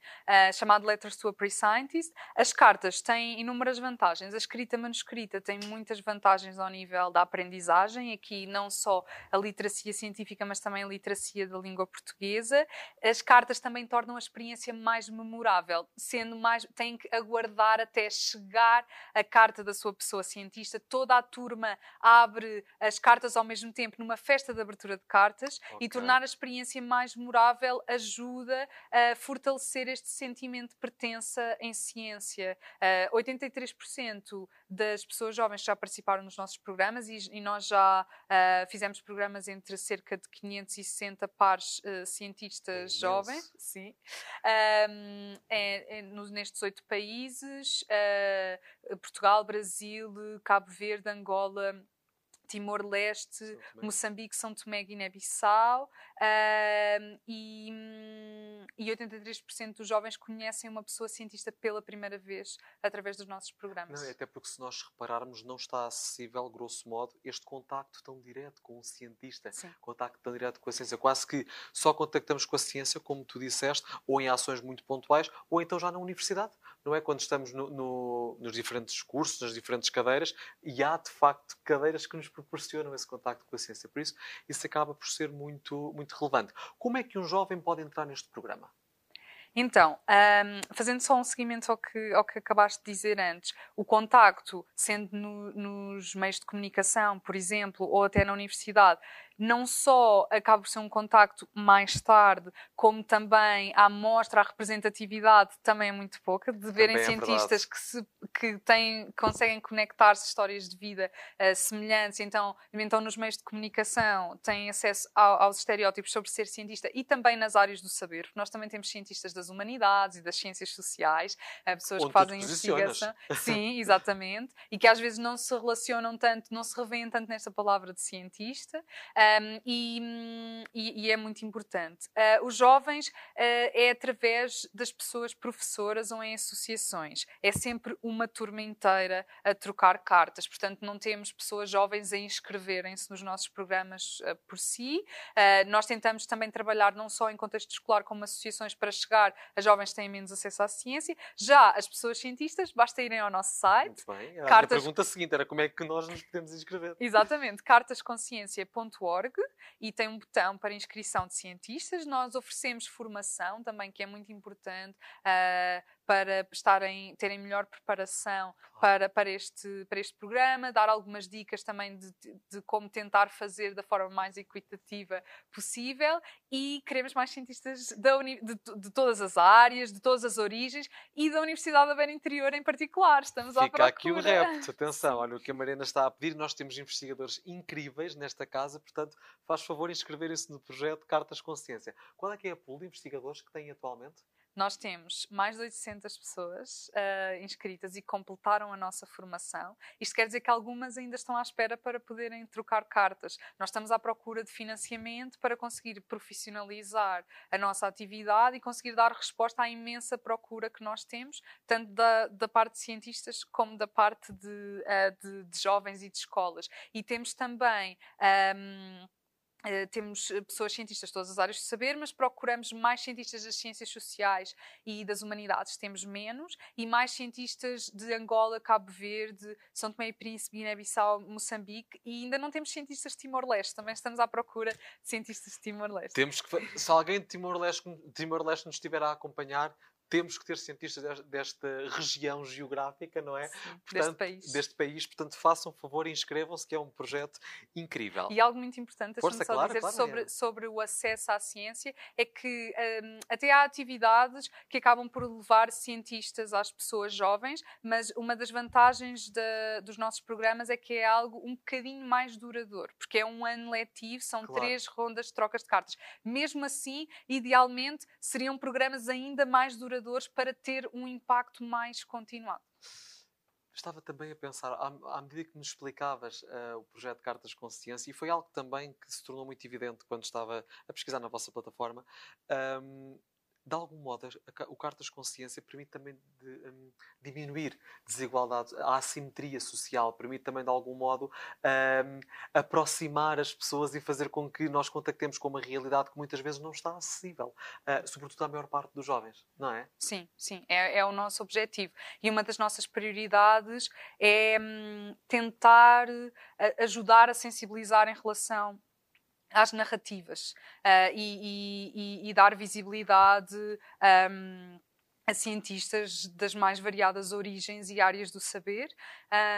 S3: chamado Letters to a Pre-Scientist. As cartas têm inúmeras vantagens. A escrita manuscrita tem muitas vantagens ao nível da aprendizagem, aqui não só a literacia científica, mas também a literacia da língua portuguesa. As cartas também tornam a experiência mais memorável, sendo mais, têm que aguardar até chegar a carta da sua pessoa cientista. Toda a turma abre as cartas ao mesmo tempo numa festa de abertura de cartas okay. e tornar a experiência mais memorável ajuda a fortalecer este sentimento de pertença em ciência. Uh, 83% das pessoas jovens já participaram nos nossos programas e, e nós já uh, fizemos programas entre cerca de 560 pares uh, cientistas é jovens, sim, um, é, é, nestes oito países, Portugal, Brasil, Cabo Verde, Angola, Timor-Leste, Moçambique, São Tomé, Guiné-Bissau uh, e, e 83% dos jovens conhecem uma pessoa cientista pela primeira vez através dos nossos programas.
S2: Não, até porque se nós repararmos, não está acessível, grosso modo, este contacto tão direto com um cientista,
S3: Sim.
S2: contacto tão direto com a ciência. Quase que só contactamos com a ciência, como tu disseste, ou em ações muito pontuais, ou então já na universidade. Não é quando estamos no, no, nos diferentes cursos, nas diferentes cadeiras, e há de facto cadeiras que nos proporcionam esse contacto com a ciência. Por isso, isso acaba por ser muito, muito relevante. Como é que um jovem pode entrar neste programa?
S3: Então, um, fazendo só um seguimento ao que, ao que acabaste de dizer antes, o contacto, sendo no, nos meios de comunicação, por exemplo, ou até na universidade, não só acaba por ser um contacto mais tarde, como também a amostra, a representatividade também é muito pouca, de verem é cientistas que, se, que têm, conseguem conectar-se histórias de vida uh, semelhantes, então, então nos meios de comunicação têm acesso ao, aos estereótipos sobre ser cientista e também nas áreas do saber, porque nós também temos cientistas das humanidades e das ciências sociais, uh, pessoas
S2: Onde
S3: que fazem investigação. Sim, [laughs] exatamente, e que às vezes não se relacionam tanto, não se revêem tanto nesta palavra de cientista. Um, e, e, é muito importante. Uh, os jovens uh, é através das pessoas professoras ou em associações. É sempre uma turma inteira a trocar cartas. Portanto, não temos pessoas jovens a inscreverem-se nos nossos programas uh, por si. nós tentamos também trabalhar não só em contexto escolar, como associações para chegar a jovens que têm menos acesso à ciência. Já as pessoas cientistas, basta irem ao nosso site.
S2: Muito bem. A cartas... pergunta seguinte era como é que nós nos podemos inscrever?
S3: Exatamente, cartasconsciência.org e tem um botão para inscrição de cientistas. Nós oferecemos formação também, que é muito importante. Uh, para estarem, terem melhor preparação para, para, este, para este programa, dar algumas dicas também de, de, como tentar fazer da forma mais equitativa possível e queremos mais cientistas da uni, de, de, todas as áreas, de todas as origens e da Universidade da Beira Interior em particular. Estamos
S2: Fica
S3: à procura.
S2: aqui o repto, atenção, [laughs] olha o que a Mariana está a pedir, nós temos investigadores incríveis nesta casa, portanto faz favor inscreverem-se no projeto Cartas Consciência. Qual é que é a pool de investigadores que tem atualmente?
S3: Nós temos mais de 800 pessoas uh, inscritas e completaram a nossa formação. Isto quer dizer que algumas ainda estão à espera para poderem trocar cartas. Nós estamos à procura de financiamento para conseguir profissionalizar a nossa atividade e conseguir dar resposta à imensa procura que nós temos, tanto da, da parte de cientistas como da parte de, uh, de, de jovens e de escolas. E temos também. Um, Uh, temos eh, pessoas cientistas de todas as áreas de saber, mas procuramos mais cientistas das ciências sociais e das humanidades, temos menos, e mais cientistas de Angola, Cabo Verde, São Tomé e Príncipe, Guiné-Bissau, Moçambique, e ainda não temos cientistas de Timor-Leste, também estamos à procura de cientistas de Timor-Leste.
S2: Temos que, se alguém de Timor-Leste Timor nos estiver a acompanhar, temos que ter cientistas desta região geográfica, não é?
S3: Sim, Portanto, deste país.
S2: Deste país. Portanto, façam favor e inscrevam-se, que é um projeto incrível.
S3: E algo muito importante, deixa-me só claro, dizer claro, sobre, sobre o acesso à ciência, é que um, até há atividades que acabam por levar cientistas às pessoas jovens, mas uma das vantagens de, dos nossos programas é que é algo um bocadinho mais duradouro, porque é um ano letivo, são claro. três rondas de trocas de cartas. Mesmo assim, idealmente, seriam programas ainda mais duradouros para ter um impacto mais continuado.
S2: Estava também a pensar, à, medida que nos explicavas uh, o projeto Cartas Consciência, e foi algo também que se tornou muito evidente quando estava a pesquisar na vossa plataforma, um, de algum modo, o Cartas Consciência permite também de, um, diminuir desigualdade, a assimetria social, permite também, de algum modo, um, aproximar as pessoas e fazer com que nós contactemos com uma realidade que muitas vezes não está acessível, uh, sobretudo à maior parte dos jovens, não é?
S3: Sim, sim, é, é o nosso objetivo. E uma das nossas prioridades é hum, tentar eh, ajudar a sensibilizar em relação às narrativas uh, e, e, e, dar visibilidade um, a cientistas das mais variadas origens e áreas do saber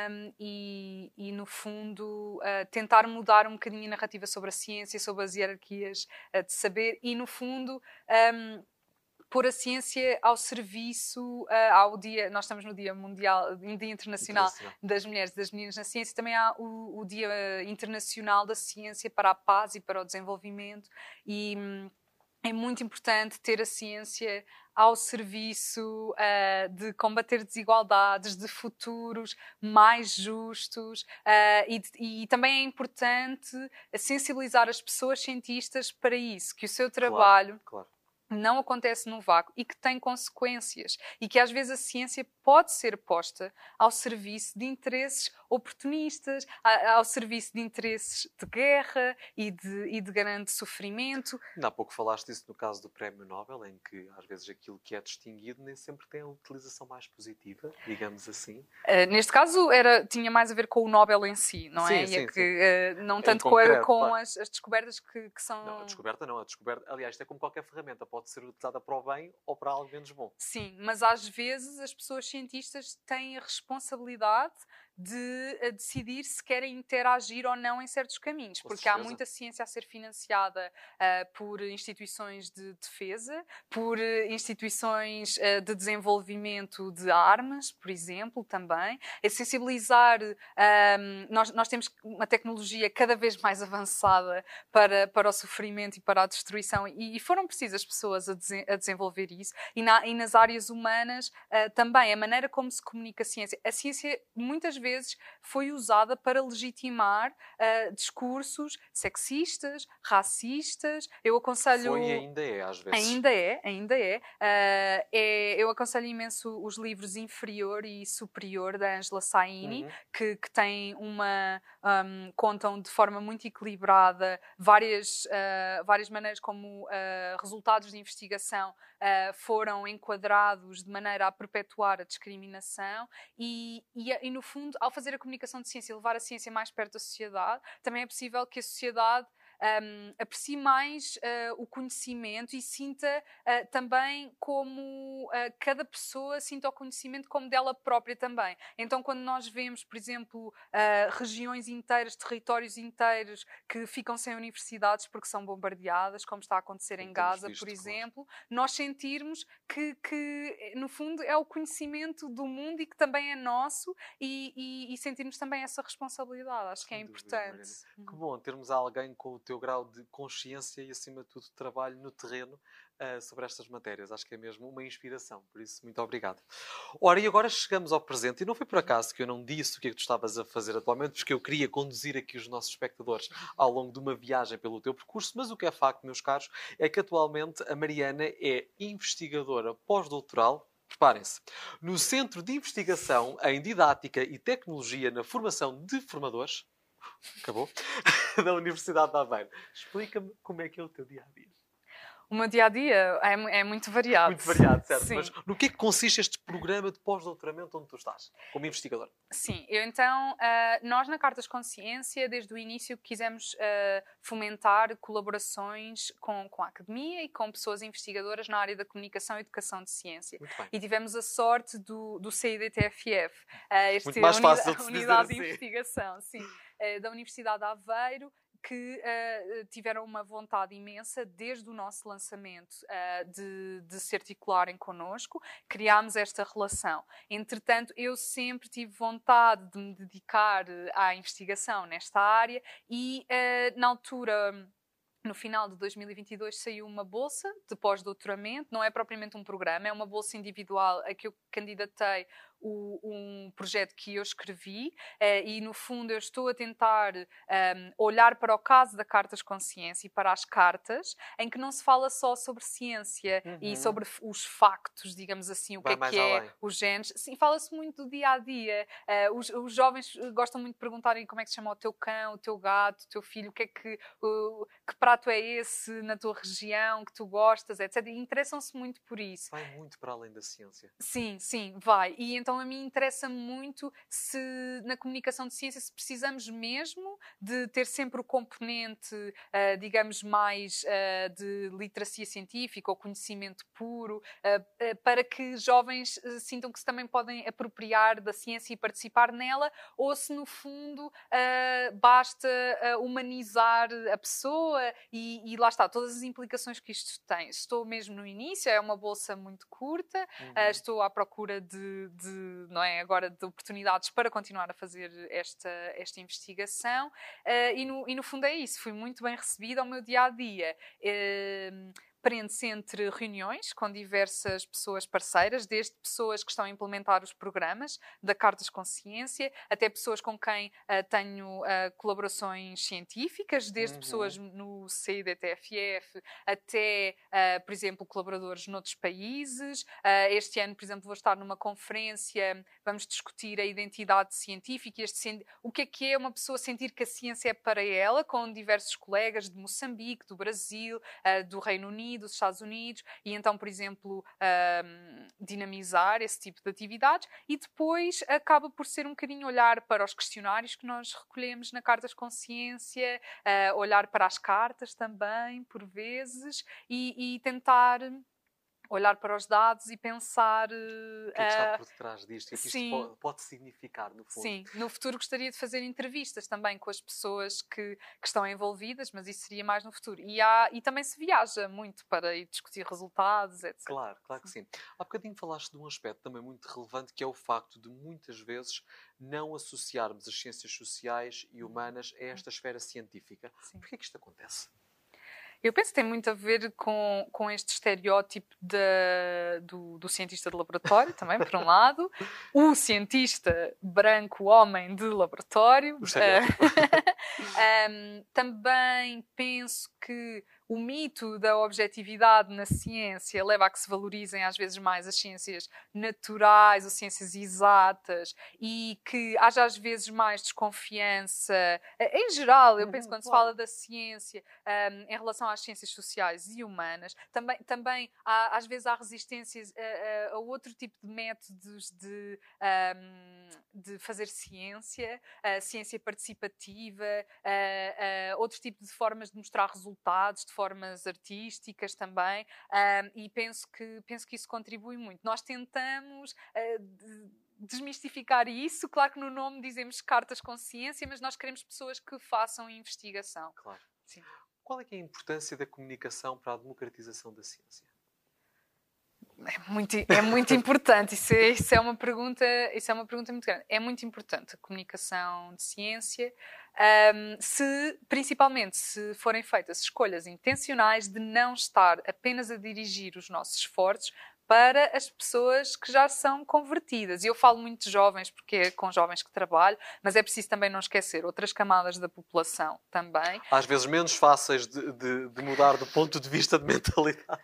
S3: um, e, e, no fundo, uh, tentar mudar um bocadinho a narrativa sobre a ciência, sobre as hierarquias uh, de saber e, no fundo, um, pôr a ciência ao serviço uh, ao dia, nós estamos no Dia Mundial, Dia Internacional, das Mulheres e das Meninas na Ciência, também há o, o, Dia Internacional da Ciência para a Paz e para o Desenvolvimento e hum, é muito importante ter a ciência ao serviço uh, de combater desigualdades, de futuros mais justos uh, e, e, também é importante sensibilizar as pessoas cientistas para isso, que o seu trabalho
S2: claro, claro
S3: não acontece no vácuo e que tem consequências e que às vezes a ciência pode ser posta ao serviço de interesses oportunistas, ao serviço de interesses de guerra e de, e de grande sofrimento.
S2: Há pouco falaste disso no caso do Prémio Nobel, em que às vezes aquilo que é distinguido nem sempre tem a utilização mais positiva, digamos assim.
S3: Uh, neste caso era, tinha mais a ver com o Nobel em si, não é?
S2: Sim, sim,
S3: que, uh, não tanto concreto, com, a, com as, as, descobertas que, que, são.
S2: Não, a descoberta não, a descoberta, aliás, isto é como qualquer ferramenta, pode ser utilizada para o bem ou para algo menos bom.
S3: Sim, mas às vezes as pessoas cientistas têm a responsabilidade de eh, decidir se querem interagir ou não em certos caminhos, Com porque certeza. há muita ciência a ser financiada uh, por instituições de defesa, por uh, instituições uh, de desenvolvimento de armas, por exemplo, também. É sensibilizar. Ehm, nós, nós temos uma tecnologia cada vez mais avançada para, para o sofrimento e para a destruição, e, e foram precisas pessoas a, de, a desenvolver isso. E, na, e, nas áreas humanas também, a maneira como se comunica a ciência. A ciência, muitas vezes, vezes foi usada para legitimar uh, discursos sexistas, racistas. Eu aconselho.
S2: Foi e ainda é, às vezes.
S3: Ainda é, ainda é. Uh, é eu aconselho imenso os livros Inferior e Superior da Angela Saini, uhum. que, que têm uma. Um, contam de forma muito equilibrada várias, uh, várias maneiras como resultados de investigação foram enquadrados de maneira a perpetuar a discriminação e, e, e no fundo ao fazer a comunicação de ciência e levar a ciência mais perto da sociedade, também é possível que a sociedade um, aprecie mais uh, o conhecimento e sinta uh, também como uh, cada pessoa sinta o conhecimento como dela própria também. Então, quando nós vemos, por exemplo, regiões inteiras, territórios inteiros que ficam sem universidades porque são bombardeadas, como está a acontecer em Gaza, visto, por exemplo, claro. nós sentirmos que, que, no fundo, é o conhecimento do mundo e que também é nosso e, e, e sentirmos também essa responsabilidade. Acho que é importante.
S2: que bom termos alguém com o teu grau de consciência e, acima de tudo, trabalho no terreno uh, sobre estas matérias. Acho que é mesmo uma inspiração, por isso, muito obrigado. Ora, e agora chegamos ao presente, e não foi por acaso que eu não disse o que é que tu estavas a fazer atualmente, porque eu queria conduzir aqui os nossos espectadores ao longo de uma viagem pelo teu percurso, mas o que é facto, meus caros, é que atualmente a Mariana é investigadora pós-doutoral Preparem-se. No Centro de Investigação em Didática e Tecnologia na Formação de Formadores, acabou, [laughs] da Universidade de Aveiro. Explica-me como é que é o teu dia a dia.
S3: O meu dia a dia é, é muito variado.
S2: Muito variado, certo. Sim. Mas no que é que consiste este programa de pós-doutoramento onde tu estás, como investigador?
S3: Sim, eu então, uh, nós na Cartas Consciência, desde o início, quisemos uh, fomentar colaborações com, com a academia e com pessoas investigadoras na área da comunicação e educação de ciência. E tivemos a sorte do, do CIDTFF, uh, este
S2: Muito mais fácil unidade,
S3: de, unidade
S2: de
S3: assim. investigação, sim, da Universidade de Aveiro, que uh, tiveram uma vontade imensa, desde o nosso lançamento, uh, de, de se articularem connosco, criámos esta relação. Entretanto, eu sempre tive vontade de me dedicar à investigação nesta área e, uh, na altura no final de 2022 saiu uma bolsa de pós-doutoramento, não é propriamente um programa, é uma bolsa individual a que eu candidatei o, um projeto que eu escrevi uh, e, no fundo, eu estou a tentar um, ehm, olhar para o caso da Cartas Consciência e para as cartas, em que não se fala só sobre ciência uhum. e sobre os factos, digamos assim, o Vai que é que é, além. os genes. Sim, fala-se muito do dia a dia. Uh, os, os, jovens gostam muito de perguntarem como é que se chama o teu cão, o teu gato, o teu filho, o que é que, uh, que prato é esse na tua região que tu gostas, etc. Interessam-se muito por isso.
S2: Vai muito para além da ciência.
S3: Sim, sim, vai. E então a mim interessa muito se na comunicação de ciência se precisamos mesmo de ter sempre o componente, uh, digamos, mais uh, de literacia científica ou conhecimento puro, uh, para que jovens sintam que se também podem apropriar da ciência e participar nela, ou se no fundo basta humanizar a pessoa e, e, lá está, todas as implicações que isto tem. Estou mesmo no início, é uma bolsa muito curta, uhum. estou à procura de, de não é, agora de oportunidades para continuar a fazer esta, esta investigação uh, e, no, e no fundo é isso, fui muito bem recebida ao meu dia a dia. Uh, prende-se entre reuniões com diversas pessoas parceiras, desde pessoas que estão a implementar os programas da Cartas Consciência, até pessoas com quem uh, tenho uh, colaborações científicas, desde uhum. pessoas no CIDTFF até, uh, por exemplo, colaboradores noutros países. este ano, por exemplo, vou estar numa conferência, vamos discutir a identidade científica, este, o que é que é uma pessoa sentir que a ciência é para ela, com diversos colegas de Moçambique, do Brasil, do Reino Unido dos Estados Unidos, e então, por exemplo, um, dinamizar esse tipo de atividades, e depois acaba por ser um bocadinho olhar para os questionários que nós recolhemos na Cartas Consciência, uh, olhar para as cartas também, por vezes, e, e tentar olhar para os dados e pensar.
S2: O que, é que está eh, por detrás disto? O que, que isto pode, pode, significar, no fundo?
S3: Sim, no futuro gostaria de fazer entrevistas também com as pessoas que, que estão envolvidas, mas isso seria mais no futuro. E, há, e também se viaja muito para ir discutir resultados, etc.
S2: Claro, claro que sim. Há bocadinho falaste de um aspecto também muito relevante que é o facto de muitas vezes não associarmos as ciências sociais e humanas a esta esfera científica. Sim. Por que é que isto acontece?
S3: Eu penso que tem muito a ver com, com este estereótipo de, do, do, cientista de laboratório, também, por um lado, o cientista branco homem de laboratório. um, [laughs] também penso que o mito da objetividade na ciência leva a que se valorizem às vezes mais as ciências naturais ou ciências exatas e que haja às vezes mais desconfiança. Eh, em geral, eu penso uhum, quando se fala da ciência um, em relação às ciências sociais e humanas, também, também há, às vezes há resistências a, a, a outro tipo de métodos de, um, de fazer ciência, a ciência participativa, a, outro tipo de formas de mostrar resultados, de formas artísticas também, um, e penso que, penso que isso contribui muito. Nós tentamos. Uh, desmistificar isso. Claro que no nome dizemos cartas consciência, mas nós queremos pessoas que façam investigação.
S2: Claro. Sim. Qual é, é a importância da comunicação para a democratização da ciência?
S3: É muito, é muito [laughs] importante. Isso é, isso é, uma pergunta, isso é uma pergunta muito grande. É muito importante a comunicação de ciência um, se, principalmente se forem feitas escolhas intencionais de não estar apenas a dirigir os nossos esforços para as pessoas que já são convertidas. E eu falo muito de jovens, porque é com jovens que trabalho, mas é preciso também não esquecer outras camadas da população também.
S2: Às vezes menos fáceis de, de, de mudar do ponto de vista de mentalidade.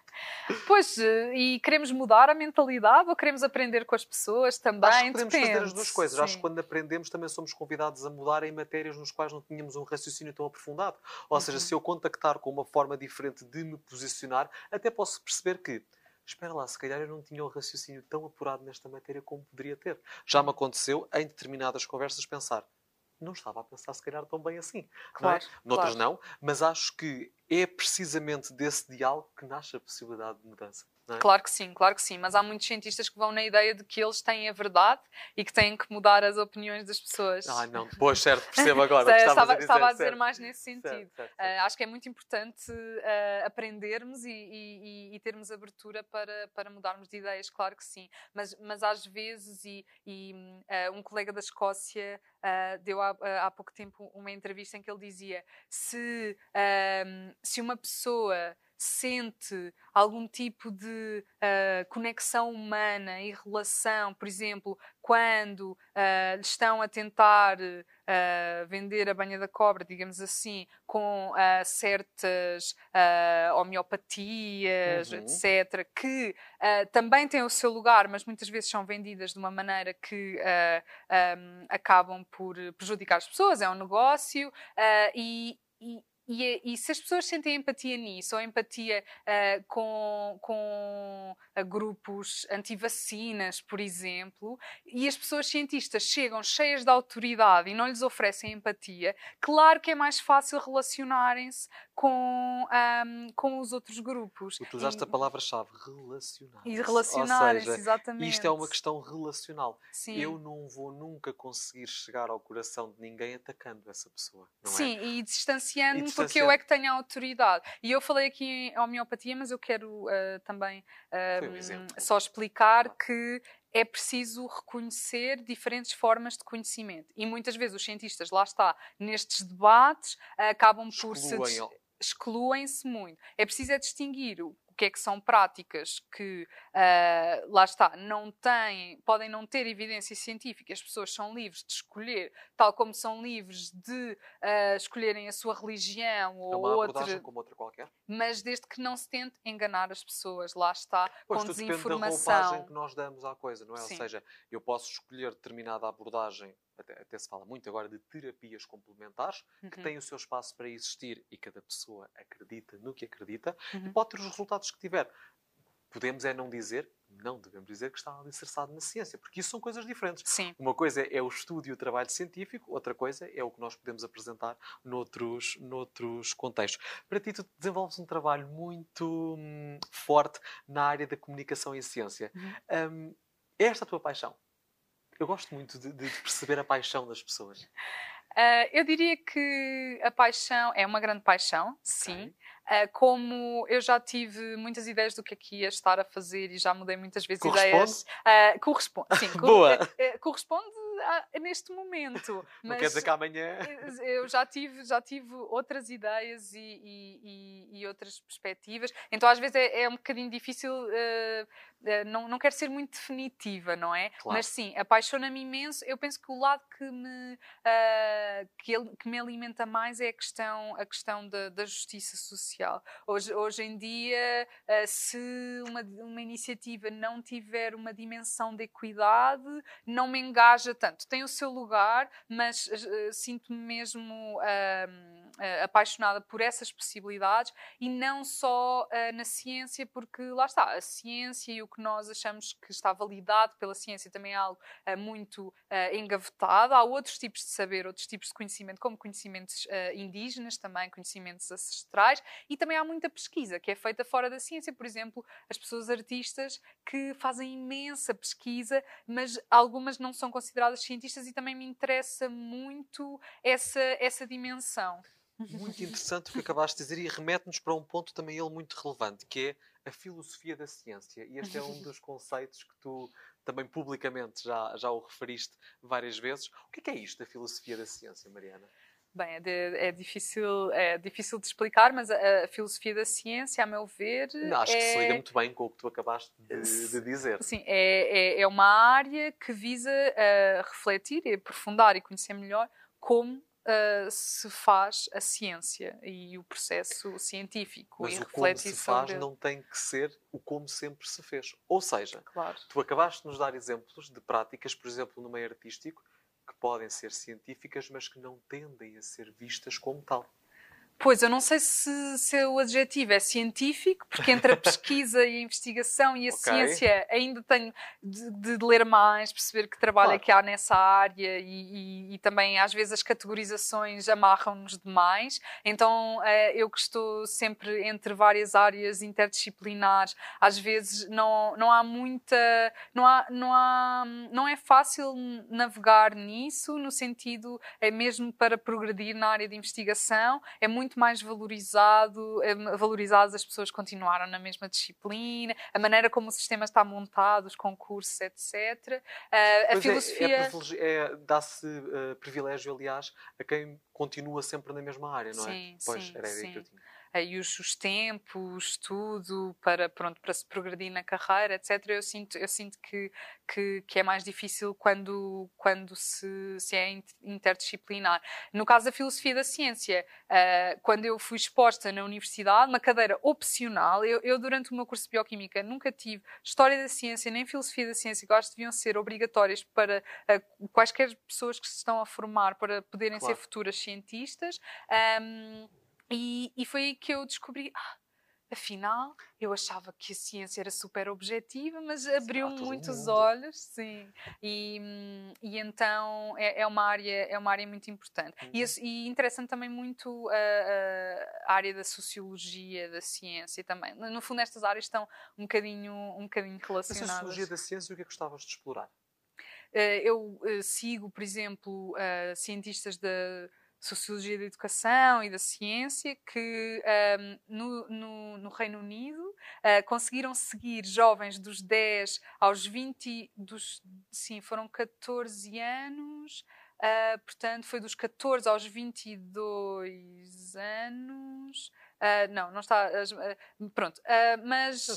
S3: Pois, e queremos mudar a mentalidade ou queremos aprender com as pessoas também? Acho
S2: que podemos Depende. fazer as duas coisas. Sim. Acho que quando aprendemos também somos convidados a mudar em matérias nos quais não tínhamos um raciocínio tão aprofundado. Ou uhum. seja, se eu contactar com uma forma diferente de me posicionar, até posso perceber que espera lá, se calhar eu não tinha o raciocínio tão apurado nesta matéria como poderia ter. Já me aconteceu, em determinadas conversas, pensar não estava a pensar se calhar tão bem assim. Claro, não é? Noutras claro. não, mas acho que é precisamente desse diálogo que nasce a possibilidade de mudança. É?
S3: Claro que sim, claro que sim, mas há muitos cientistas que vão na ideia de que eles têm a verdade e que têm que mudar as opiniões das pessoas.
S2: Ah, não, depois, certo, percebo [laughs] agora.
S3: estava,
S2: a dizer,
S3: estava a dizer certo. mais nesse sentido. Certo, uh, acho que é muito importante uh, aprendermos e, e, e, termos abertura para, para mudarmos de ideias, claro que sim, mas, mas às vezes, e, e uh, um colega da Escócia deu há, há pouco tempo uma entrevista em que ele dizia: se, se uma pessoa sente algum tipo de uh, conexão humana e relação, por exemplo, quando uh, estão a tentar uh, vender a banha da cobra, digamos assim, com certas homeopatias, uhum. etc., que também têm o seu lugar, mas muitas vezes são vendidas de uma maneira que um, acabam por prejudicar as pessoas, é um negócio, e, e e, é, e, se as pessoas sentem empatia nisso, ou empatia uh, com, com uh, grupos anti-vacinas, por exemplo, e as pessoas cientistas chegam cheias de autoridade e não lhes oferecem empatia, claro que é mais fácil relacionarem-se com, um, com os outros grupos.
S2: Utilizaste e, a palavra-chave, relacionar.
S3: E relacionarem-se, exatamente.
S2: Isto é uma questão relacional. Sim. Eu não vou nunca conseguir chegar ao coração de ninguém atacando essa pessoa.
S3: Sim,
S2: é?
S3: e distanciando-me porque eu é que tenho a autoridade. E eu falei aqui em homeopatia, mas eu quero uh, também uh, só explicar que é preciso reconhecer diferentes formas de conhecimento. E muitas vezes os cientistas, lá está, nestes debates, acabam por se excluem-se muito. É preciso é distinguir o que é que são práticas que, uh, lá está, não têm, podem não ter evidência científica, as pessoas são livres de escolher, tal como são livres de uh, escolherem a sua religião
S2: é
S3: ou
S2: uma
S3: outra.
S2: como outra qualquer.
S3: Mas desde que não se tente enganar as pessoas, lá está,
S2: pois,
S3: com desinformação.
S2: Depende da roupagem que nós damos à coisa, não é?
S3: Sim.
S2: Ou seja, eu posso escolher determinada abordagem até, até, se fala muito agora de terapias complementares, uhum. que têm o seu espaço para existir e cada pessoa acredita no que acredita uhum. e pode ter os resultados que tiver. Podemos é não dizer, não devemos dizer que está alicerçado na ciência, porque isso são coisas diferentes.
S3: Sim.
S2: Uma coisa é o estudo e o trabalho científico, outra coisa é o que nós podemos apresentar noutros, noutros contextos. Para ti, tu desenvolves um trabalho muito hum, forte na área da comunicação e ciência. Uhum. Hum, é esta a tua paixão? Eu gosto muito de, de perceber a paixão das pessoas.
S3: Uh, eu diria que a paixão é uma grande paixão, sim. Okay. Uh, como eu já tive muitas ideias do que aqui ia estar a fazer e já mudei muitas vezes
S2: corresponde?
S3: ideias. Uh, corresponde, sim. [laughs]
S2: Boa!
S3: corresponde a, neste momento. [laughs]
S2: Não quer dizer que amanhã.
S3: Eu já tive, já tive outras ideias e, e, e, e outras perspectivas. Então, às vezes, é, é um bocadinho difícil. Uh, uh, não, não quero ser muito definitiva, não é?
S2: Claro.
S3: Mas sim, apaixona-me imenso. Eu penso que o lado que me, uh, que, ele, que me alimenta mais é a questão, a questão da, da justiça social. Hoje, hoje em dia, se uma, uma iniciativa não tiver uma dimensão de equidade, não me engaja tanto. Tem o seu lugar, mas uh, sinto-me mesmo uh, uh, apaixonada por essas possibilidades e não só na ciência, porque lá está, a ciência e o que nós achamos que está validado pela ciência também é algo muito engavetado. Há outros tipos de saber, outros tipos de conhecimento, como conhecimentos indígenas, também conhecimentos ancestrais, e também há muita pesquisa que é feita fora da ciência. Por exemplo, as pessoas artistas que fazem imensa pesquisa, mas algumas não são consideradas cientistas e também me interessa muito essa, essa dimensão.
S2: Muito interessante o que acabaste de dizer e remete-nos para um ponto também ele muito relevante, que é a filosofia da ciência. E este é um dos conceitos que tu também publicamente já, já o referiste várias vezes. O que é, que é isto da filosofia da ciência, Mariana?
S3: Bem, é, de, é, difícil, é difícil de explicar, mas a, a, filosofia da ciência, a meu ver.
S2: Não, acho
S3: é...
S2: que se liga muito bem com o que tu acabaste de, de dizer.
S3: Sim, é, é, é uma área que visa uh, refletir e aprofundar e conhecer melhor como uh, se faz a ciência e o processo científico.
S2: Mas
S3: e
S2: o como se faz sobre... não tem que ser o como sempre se fez. Ou seja,
S3: claro.
S2: tu acabaste de nos dar exemplos de práticas, por exemplo, no meio artístico, que podem ser científicas, mas que não tendem a ser vistas como tal.
S3: Pois, eu não sei se, se o adjetivo é científico, porque entre a pesquisa e a investigação e a [laughs] okay. ciência ainda tenho de, de, ler mais, perceber que trabalho claro. é que há nessa área e, e, e também às vezes as categorizações amarram-nos demais. Então eh, eu que estou sempre entre várias áreas interdisciplinares, às vezes não, não há muita. Não, há, não, há, não é fácil navegar nisso, no sentido, é mesmo para progredir na área de investigação, é muito muito mais valorizado, eh, valorizados as pessoas continuaram na mesma disciplina, a maneira como o sistema está montado, os concursos, etc. Uh, a filosofia.
S2: É, é, é Dá-se uh, privilégio, aliás, a quem continua sempre na mesma área, não
S3: é? sim,
S2: é? Pois,
S3: sim,
S2: era a
S3: ideia
S2: que eu tinha
S3: e os, os, tempos, tudo para pronto para se progredir na carreira, etc. Eu sinto eu sinto que que, que é mais difícil quando quando se, se é interdisciplinar. No caso da filosofia da ciência, uh, quando eu fui exposta na universidade, uma cadeira opcional, eu, eu, durante o meu curso de bioquímica nunca tive história da ciência nem filosofia da ciência, que eu acho que deviam ser obrigatórias para uh, quaisquer pessoas que se estão a formar para poderem claro. ser futuras cientistas. Um, e, e foi aí que eu descobri. Ah, afinal, eu achava que a ciência era super objetiva, mas abriu-me muitos olhos, sim. E, e então é, é, uma área é uma área muito importante. Uhum. E, e interessa-me também muito a, a, área da sociologia da ciência também. No fundo, estas áreas estão um bocadinho um bocadinho relacionadas.
S2: A sociologia da ciência, o que é que gostavas de explorar?
S3: Uh, eu uh, sigo, por exemplo, uh, cientistas da Sociologia da Educação e da Ciência, que um, no, no, no, Reino Unido uh, conseguiram seguir jovens dos 10 aos 20, dos, sim, foram 14 anos, uh, portanto, foi dos 14 aos 22 anos. Uh, não, não está. Uh, pronto, uh, mas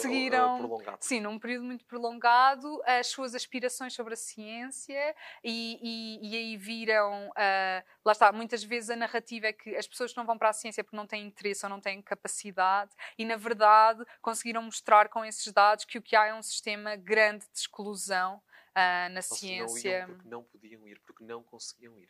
S3: seguiram. Prolongado. Sim, num período muito prolongado, as suas aspirações sobre a ciência e, e, e aí viram. lá está, muitas vezes a narrativa é que as pessoas não vão para a ciência porque não têm interesse ou não têm capacidade, e na verdade conseguiram mostrar com esses dados que o que há é um sistema grande de exclusão na ou ciência.
S2: Não porque não podiam ir, porque não conseguiam ir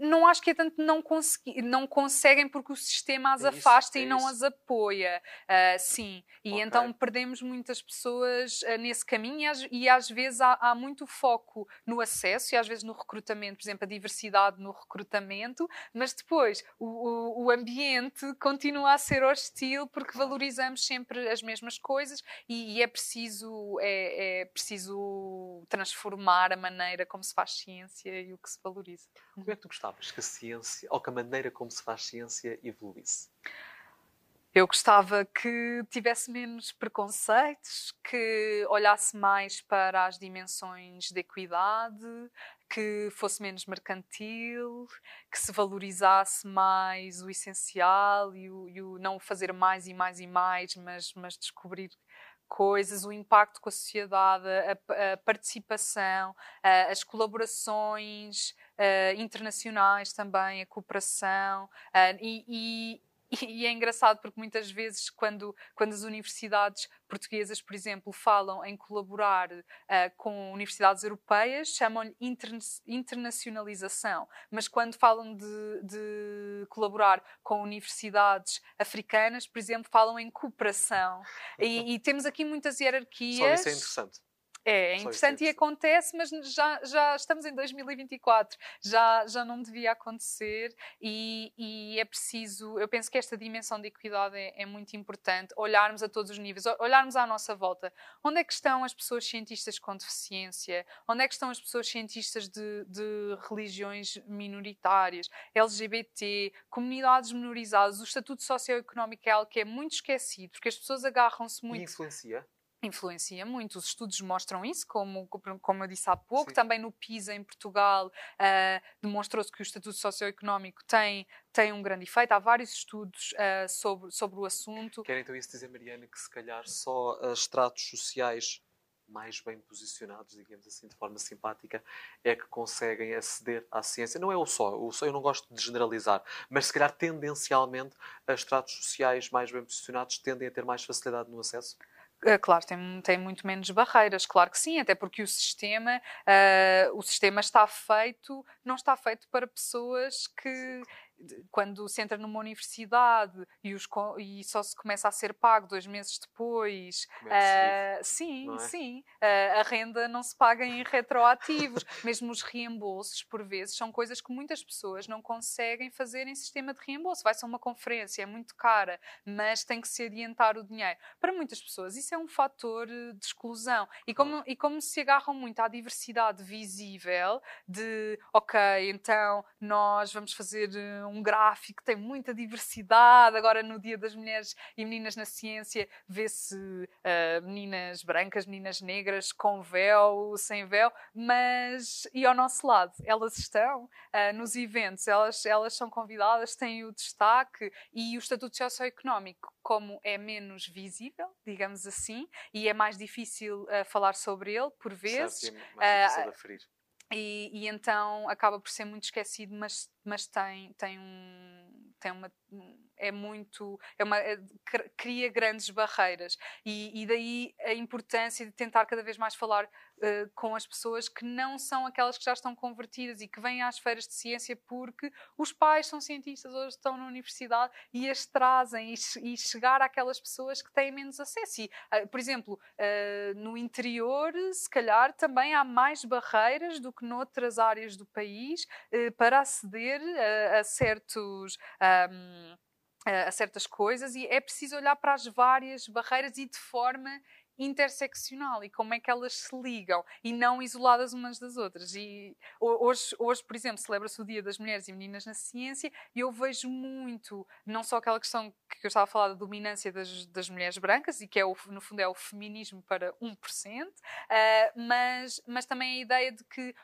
S3: não acho que é tanto não, consegui, não conseguem porque o sistema as é afasta e não as apoia. Uh, sim, e okay. então perdemos muitas pessoas uh, nesse caminho e às, e às vezes há, há, muito foco no acesso e às vezes no recrutamento, por exemplo, a diversidade no recrutamento, mas depois o, o, o ambiente continua a ser hostil porque valorizamos sempre as mesmas coisas e, e é, preciso, é, é preciso transformar a maneira como se faz ciência e o que se valoriza.
S2: Como é que tu gostavas que a ciência, ou que a maneira como se faz ciência evoluísse?
S3: Eu gostava que tivesse menos preconceitos, que olhasse mais para as dimensões de equidade, que fosse menos mercantil, que se valorizasse mais o essencial e o, e o não fazer mais e mais e mais, mas, mas descobrir coisas, o impacto com a sociedade, a, a participação, a, as colaborações uh, internacionais também, a cooperação uh, e, [laughs] e e é engraçado porque muitas vezes, quando, quando as universidades portuguesas, por exemplo, falam em colaborar uh, com universidades europeias, chamam-lhe interna internacionalização. Mas quando falam de, de, colaborar com universidades africanas, por exemplo, falam em cooperação. E, e temos aqui muitas hierarquias. Só
S2: isso é interessante.
S3: É, é interessante e acontece, mas já, já estamos em 2024, já, já não devia acontecer e, e é preciso, eu penso que esta dimensão de equidade é, é, muito importante, olharmos a todos os níveis, olharmos à nossa volta. Onde é que estão as pessoas cientistas com deficiência? Onde é que estão as pessoas cientistas de, de religiões minoritárias, LGBT, comunidades minorizadas? O estatuto socioeconómico é algo que é muito esquecido, porque as pessoas agarram-se muito...
S2: E influencia?
S3: Influencia muito, os estudos mostram isso, como, como eu disse há pouco. Sim. Também no PISA, em Portugal, uh, demonstrou-se que o estatuto socioeconómico tem, tem um grande efeito. Há vários estudos uh, sobre, sobre o assunto.
S2: Quer então isso dizer, Mariana, que se calhar só uh, estratos sociais mais bem posicionados, digamos assim, de forma simpática, é que conseguem aceder à ciência. Não é o só, o só eu não gosto de generalizar, mas se calhar tendencialmente, as estratos sociais mais bem posicionados tendem a ter mais facilidade no acesso.
S3: Eh, claro, tem, tem muito menos barreiras, claro que sim, até porque o sistema, uh, o sistema está feito, não está feito para pessoas que quando se entra numa universidade e, os, e, só se começa a ser pago dois meses depois, uh, sim, é? sim, uh, a renda não se paga em retroativos. [laughs] Mesmo os reembolsos, por vezes, são coisas que muitas pessoas não conseguem fazer em sistema de reembolso. Vai ser uma conferência, é muito cara, mas tem que se adiantar o dinheiro. Para muitas pessoas, isso é um fator de exclusão. E como, e como se agarram muito à diversidade visível de, ok, então nós vamos fazer um gráfico, tem muita diversidade. Agora, no Dia das Mulheres e Meninas na Ciência, vê-se uh, meninas brancas, meninas negras, com véu, sem véu, mas e ao nosso lado, elas estão uh, nos eventos, elas, elas são convidadas, têm o destaque e o estatuto socioeconómico, como é menos visível, digamos assim, e é mais difícil uh, falar sobre ele, por vezes. Certo,
S2: é mais difícil de aferir.
S3: E, e, então acaba por ser muito esquecido, mas, mas tem, tem, um, tem uma. É muito. É uma, é, cria grandes barreiras. E, e, daí a importância de tentar cada vez mais falar uh, com as pessoas que não são aquelas que já estão convertidas e que vêm às feiras de ciência porque os pais são cientistas ou estão na universidade e as trazem e, e chegar àquelas pessoas que têm menos acesso. E, uh, por exemplo, uh, no interior, se calhar também há mais barreiras do que noutras áreas do país para aceder a, a certos. Um, a certas coisas e é preciso olhar para as várias barreiras e de forma interseccional e como é que elas se ligam e não isoladas umas das outras. E hoje, hoje por exemplo, celebra-se o Dia das Mulheres e Meninas na Ciência e eu vejo muito, não só aquela questão que eu estava a falar da dominância das, das mulheres brancas e que é o, no fundo é o feminismo para 1%, uh, mas, mas também a ideia de que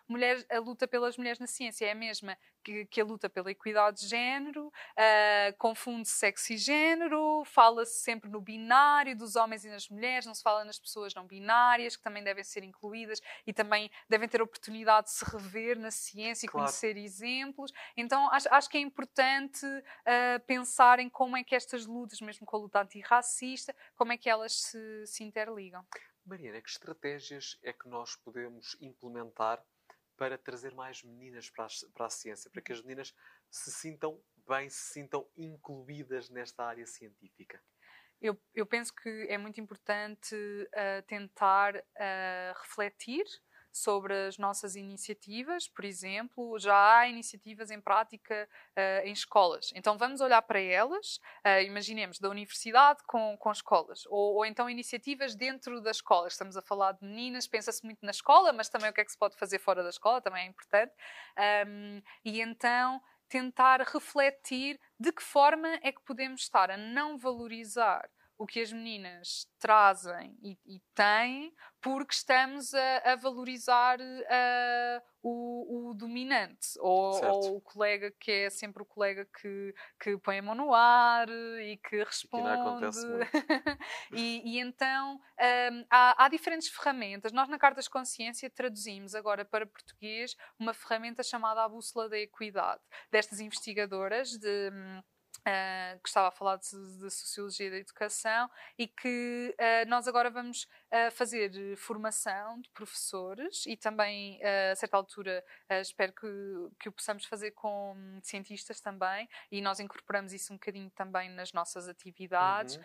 S3: a luta pelas mulheres na ciência é a mesma que, que, a luta pela equidade de género uh, confunde sexo e género, fala-se sempre no binário dos homens e das mulheres, não se fala nas pessoas não binárias, que também devem ser incluídas e também devem ter a oportunidade de se rever na ciência e claro. conhecer exemplos. Então acho, acho que é importante uh, pensar em como é que estas lutas, mesmo com a luta antirracista, como é que elas se, se interligam.
S2: Mariana, que estratégias é que nós podemos implementar para trazer mais meninas para a, para a ciência, para que as meninas se sintam bem, se sintam incluídas nesta área científica?
S3: Eu, eu penso que é muito importante uh, tentar uh, refletir sobre as nossas iniciativas, por exemplo, já há iniciativas em prática uh, em escolas. Então vamos olhar para elas, uh, imaginemos, da universidade com, com escolas, ou, ou, então iniciativas dentro das escolas. Estamos a falar de meninas, pensa-se muito na escola, mas também o que é que se pode fazer fora da escola também é importante. Um, e então tentar refletir de que forma é que podemos estar a não valorizar o que as meninas trazem e, e têm, porque estamos a, a valorizar uh, o, o, dominante ou, ou, o colega que é sempre o colega que, que põe a mão no ar e que responde. [laughs] e, e, então um, há, há, diferentes ferramentas. Nós na Cartas Consciência traduzimos agora para português uma ferramenta chamada a Bússola da Equidade, destas investigadoras de hum, Uh, que estava a falar de, de, Sociologia da Educação e que uh, nós agora vamos uh, fazer formação de professores e também, a certa altura, espero que, que o possamos fazer com cientistas também e nós incorporamos isso um bocadinho também nas nossas atividades, uhum.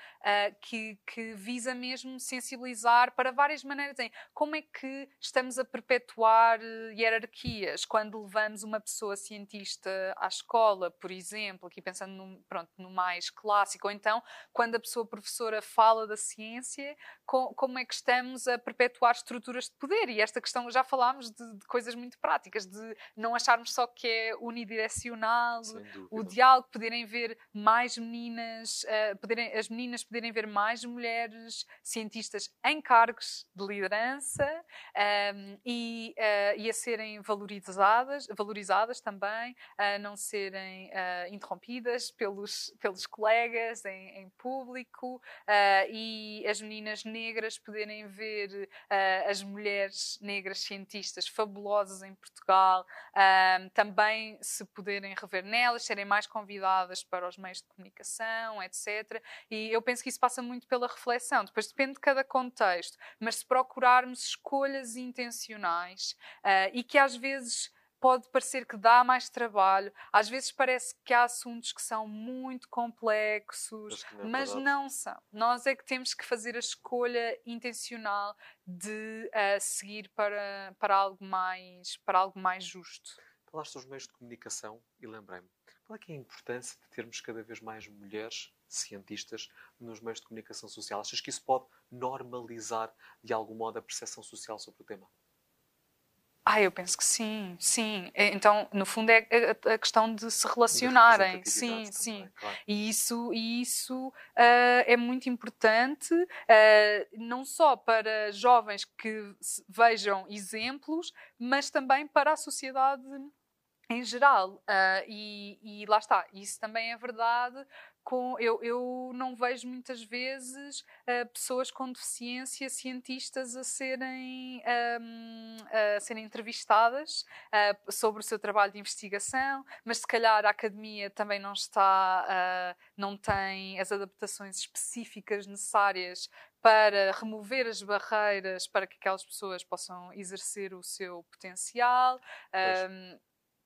S3: que, que visa mesmo sensibilizar para várias maneiras em como é que estamos a perpetuar hierarquias quando levamos uma pessoa cientista à escola, por exemplo, aqui pensando num pronto, no mais clássico, ou então quando a pessoa professora fala da ciência, com, como é que estamos a perpetuar estruturas de poder? E esta questão, já falámos de, de coisas muito práticas, de não acharmos só que é unidirecional, o diálogo, poderem ver mais meninas, uh, poderem, as meninas poderem ver mais mulheres cientistas em cargos de liderança um, ehm, e, uh, e a serem valorizadas, valorizadas também, a não serem uh, interrompidas pelo pelos, pelos colegas em, em público e as meninas negras poderem ver uh, as mulheres negras cientistas fabulosas em Portugal, uh, também se poderem rever nelas, serem mais convidadas para os meios de comunicação, etc. E eu penso que isso passa muito pela reflexão. Depois depende de cada contexto, mas se procurarmos escolhas intencionais e que às vezes pode parecer que dá mais trabalho, às vezes parece que há assuntos que são muito complexos, mas, não, é mas não, são. Nós é que temos que fazer a escolha intencional de uh, seguir para, para, algo mais, para algo mais justo.
S2: Falaste dos meios de comunicação e lembrei-me, qual é, é a importância de termos cada vez mais mulheres cientistas nos meios de comunicação social? Achas que isso pode normalizar de algum modo a percepção social sobre o tema?
S3: Ah, eu penso que sim, sim. É, então, no fundo, é a questão de se relacionarem. Sim, também, sim. Claro. E isso, e isso uh, é muito importante, uh, não só para jovens que vejam exemplos, mas também para a sociedade em geral. Uh, e, e, lá está, isso também é verdade com, eu, eu não vejo muitas vezes uh, pessoas com deficiência, cientistas, a serem, um, a serem entrevistadas uh, sobre o seu trabalho de investigação, mas se calhar a academia também não está, uh, não tem as adaptações específicas necessárias para remover as barreiras para que aquelas pessoas possam exercer o seu potencial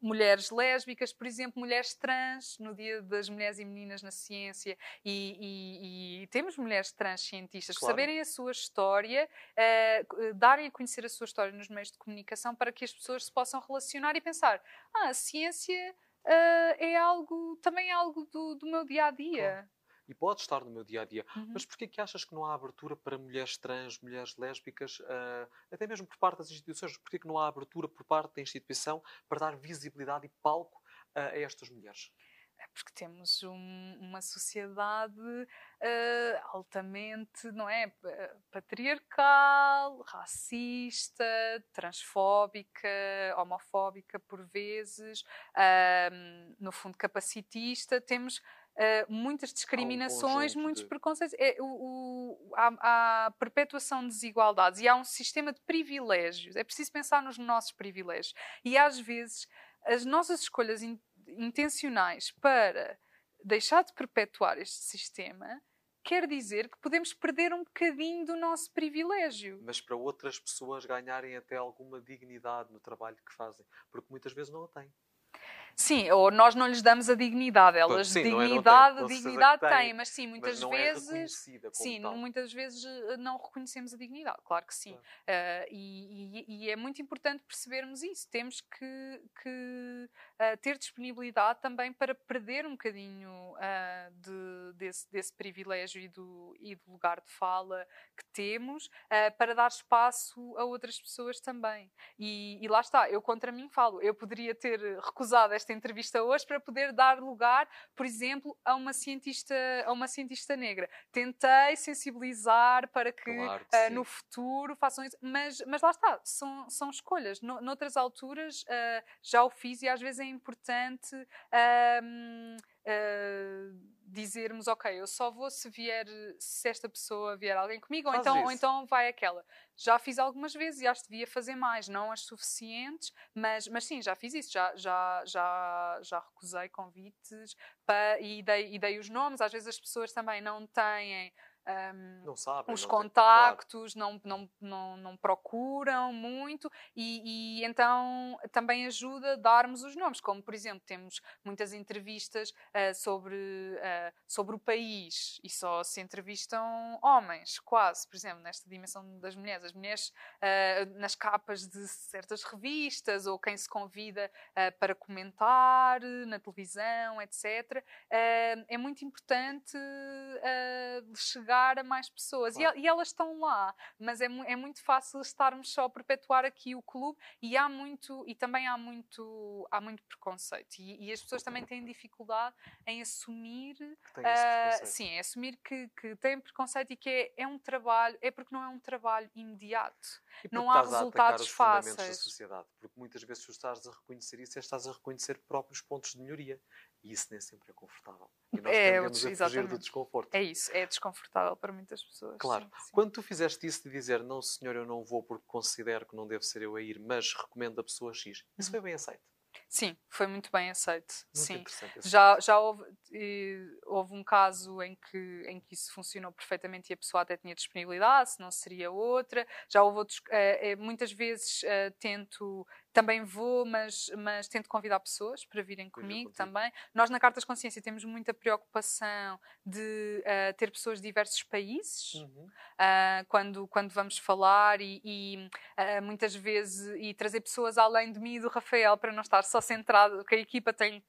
S3: mulheres lésbicas, por exemplo, mulheres trans, no Dia das Mulheres e Meninas na Ciência, e, e, e temos mulheres trans cientistas, claro. saberem a sua história, uh, darem a conhecer a sua história nos meios de comunicação para que as pessoas se possam relacionar e pensar: ah, a ciência uh, é algo, também é algo do, do meu dia a dia. Claro
S2: e pode estar no meu dia a dia. Uhum. Mas porquê que achas que não há abertura para mulheres trans, mulheres lésbicas, uh, até mesmo por parte das instituições? Porquê que não há abertura por parte da instituição para dar visibilidade e palco uh, a estas mulheres?
S3: porque temos um, uma sociedade uh, altamente, não é, patriarcal, racista, transfóbica, homofóbica por vezes, uh, no fundo capacitista. Temos Uh, muitas discriminações, um muitos de... preconceitos. É, o, o, há, há, perpetuação de desigualdades e há um sistema de privilégios. É preciso pensar nos nossos privilégios. E às vezes as nossas escolhas in, intencionais para deixar de perpetuar este sistema quer dizer que podemos perder um bocadinho do nosso privilégio.
S2: Mas para outras pessoas ganharem até alguma dignidade no trabalho que fazem, porque muitas vezes não a têm.
S3: Sim, ou nós não lhes damos a dignidade. Elas sim, dignidade, não é, não dignidade têm, têm, mas sim, muitas mas é vezes. É sim, tal. muitas vezes eh, não reconhecemos a dignidade, claro que sim. Claro. Uh, e, e, e, é muito importante percebermos isso. Temos que, que uh, ter disponibilidade também para perder um bocadinho uh, de, desse, desse, privilégio e do, e do lugar de fala que temos para dar espaço a outras pessoas também. E, e lá está, eu contra mim falo, eu poderia ter recusado esta esta entrevista hoje para poder dar lugar, por exemplo, a uma cientista, a uma cientista negra. Tentei sensibilizar para que, claro que uh, no futuro façam isso, mas, mas lá está, são, são escolhas. No, noutras alturas uh, já o fiz e às vezes é importante. Uh, dizermos, ok, eu só vou se vier, se esta pessoa vier alguém comigo, ou então, ou então vai aquela. Já fiz algumas vezes e acho que devia fazer mais, não as suficientes, mas, mas sim, já fiz isso, já, já, já, já recusei convites para, e, dei, e dei os nomes. Às vezes as pessoas também não têm um,
S2: não sabem,
S3: os
S2: não
S3: contactos, claro. não, não, não, não procuram muito e, e, então também ajuda a darmos os nomes, como por exemplo temos muitas entrevistas uh, sobre, uh, sobre o país e só se entrevistam homens, quase, por exemplo, nesta dimensão das mulheres, as mulheres uh, nas capas de certas revistas ou quem se convida para comentar na televisão, etc. é muito importante chegar chegar a mais pessoas. Claro. E, e, elas estão lá, mas é, é, muito fácil estarmos só a perpetuar aqui o clube e há muito, e também há muito, há muito preconceito. E, e as pessoas também têm dificuldade em assumir, uh, sim, em assumir que, que têm preconceito e que é, é um trabalho, é porque não é um trabalho imediato. não há resultados fáceis. Da
S2: sociedade, porque muitas vezes tu estás a reconhecer isso, estás a reconhecer próprios pontos de melhoria. E isso nem sempre é confortável. E nós é, tendemos a fugir do desconforto.
S3: É isso, é desconfortável para muitas pessoas.
S2: Claro.
S3: Sim, sim.
S2: Quando tu fizeste isso de dizer, não senhor, eu não vou porque considero que não devo ser eu a ir, mas recomendo a pessoa X, isso foi bem aceito?
S3: Sim, foi muito bem aceito. Muito sim. Já, já houve, houve um caso em que, em que isso funcionou perfeitamente e a pessoa até tinha disponibilidade, se não seria outra. Já houve outros. Uh, muitas vezes uh, tento também vou, mas, mas tento convidar pessoas para virem comigo também. Nós na Cartas Consciência temos muita preocupação de uh, ter pessoas de diversos países uhum. uh, quando, quando vamos falar e, e uh, muitas vezes e trazer pessoas além de mim e do Rafael para não estar só centrado, que a equipa tem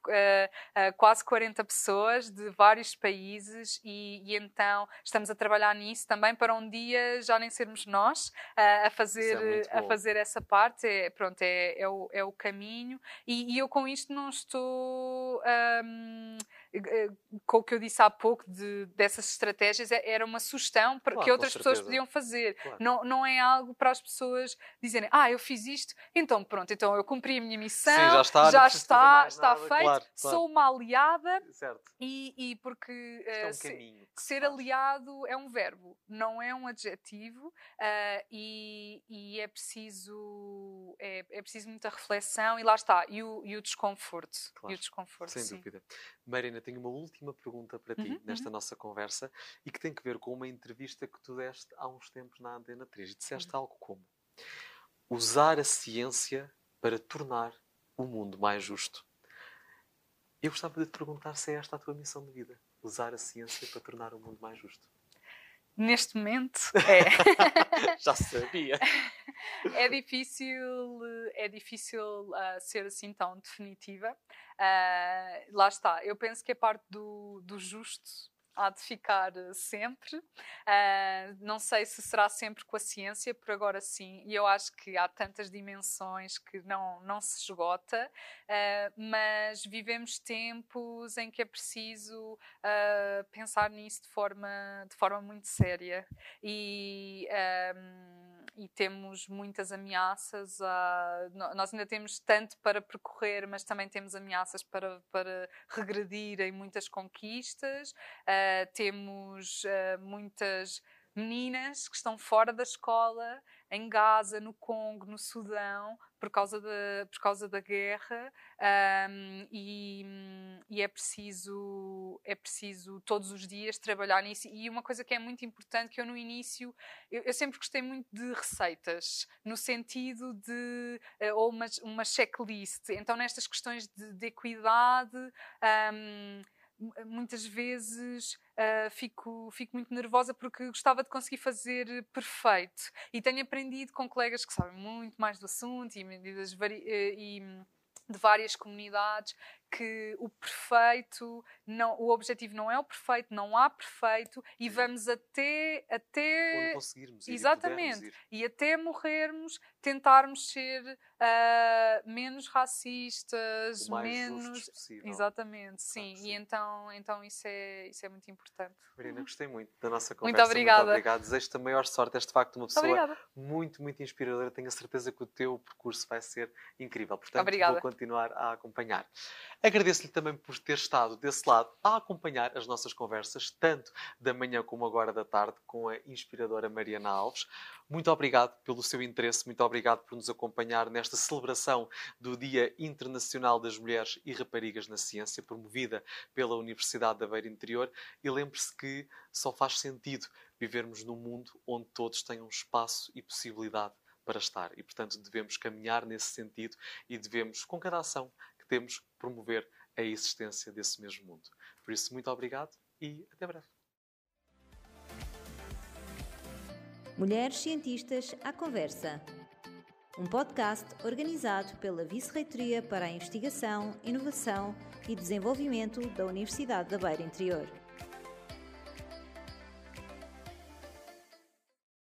S3: quase 40 pessoas de vários países e, e, então estamos a trabalhar nisso também para um dia já nem sermos nós a fazer, é a fazer essa parte. É, pronto, é, é, o, é o caminho, e, e eu com isto não estou. Um, eh, com o que eu disse há pouco de, dessas estratégias, é, era uma sugestão para claro, que outras pessoas podiam fazer. Claro. Não, não é algo para as pessoas dizerem, ah, eu fiz isto, então pronto, então eu cumpri a minha missão, Sim, já está, já está, está feito, claro, sou uma aliada e, e porque
S2: é um se,
S3: ser aliado é um verbo, não é um adjetivo uh, e, e, é preciso é, é, preciso muita reflexão e lá está, e o, e o desconforto. E o desconforto
S2: Sem
S3: sim.
S2: dúvida. Marina, tenho uma última pergunta para ti uhum, nesta uhum. nossa conversa e que tem que ver com uma entrevista que tu deste há uns tempos na Antena 3 e disseste uhum. algo como usar a ciência para tornar o mundo mais justo. Eu gostava de te perguntar se é esta a tua missão de vida, usar a ciência para tornar o mundo mais justo.
S3: Neste momento é. [laughs]
S2: Já sabia. [laughs]
S3: é difícil, é difícil uh, ser assim tão definitiva. Uh, lá está. Eu penso que a parte do, do justo há de ficar sempre. Uh, não sei se será sempre com a ciência, por agora sim, e eu acho que há tantas dimensões que não, não se esgota, uh, mas vivemos tempos em que é preciso uh, pensar nisso de forma, de forma muito séria. E. e temos muitas ameaças. A, nós ainda temos tanto para percorrer, mas também temos ameaças para, para regredir em muitas conquistas. Uh, temos uh, muitas meninas que estão fora da escola, em Gaza, no Congo, no Sudão, por causa da, por causa da guerra, um, e, e, é, preciso, é preciso todos os dias trabalhar nisso. E uma coisa que é muito importante, que eu no início, eu, eu sempre gostei muito de receitas, no sentido de, uh, ou uma, uma checklist. Então, nestas questões de, de equidade, um, muitas vezes uh, fico, fico muito nervosa porque gostava de conseguir fazer perfeito. E tenho aprendido com colegas que sabem muito mais do assunto e medidas vari eh, e de várias comunidades que o perfeito, não, o objetivo não é o perfeito, não há perfeito e vamos até até
S2: Onde conseguirmos ir
S3: exatamente
S2: e,
S3: e, até morrermos tentarmos ser uh, menos racistas, menos exatamente, sim. sim. E então então isso é isso é muito importante.
S2: Marina, gostei muito da nossa
S3: conversa. Muito obrigada. Muito
S2: obrigado. Desejo-te a maior sorte. És de facto uma pessoa muito muito inspiradora. Tenho a certeza que o teu percurso vai ser incrível. Portanto,
S3: obrigada.
S2: vou continuar a acompanhar. Agradeço-lhe também por ter estado desse lado a acompanhar as nossas conversas, tanto da manhã como agora da tarde, com a inspiradora Mariana Alves. Muito obrigado pelo seu interesse, muito obrigado por nos acompanhar nesta celebração do Dia Internacional das Mulheres e Raparigas na Ciência, promovida pela Universidade da Beira Interior. E lembre-se que só faz sentido vivermos num mundo onde todos tenham espaço e possibilidade para estar. E, portanto, devemos caminhar nesse sentido e devemos, com cada ação que temos, promover a existência desse mesmo mundo. Por isso, muito obrigado e até breve.
S1: Mulheres Cientistas à Conversa. Um podcast organizado pela Vice-Reitoria para a Investigação, Inovação e Desenvolvimento da Universidade da Beira Interior.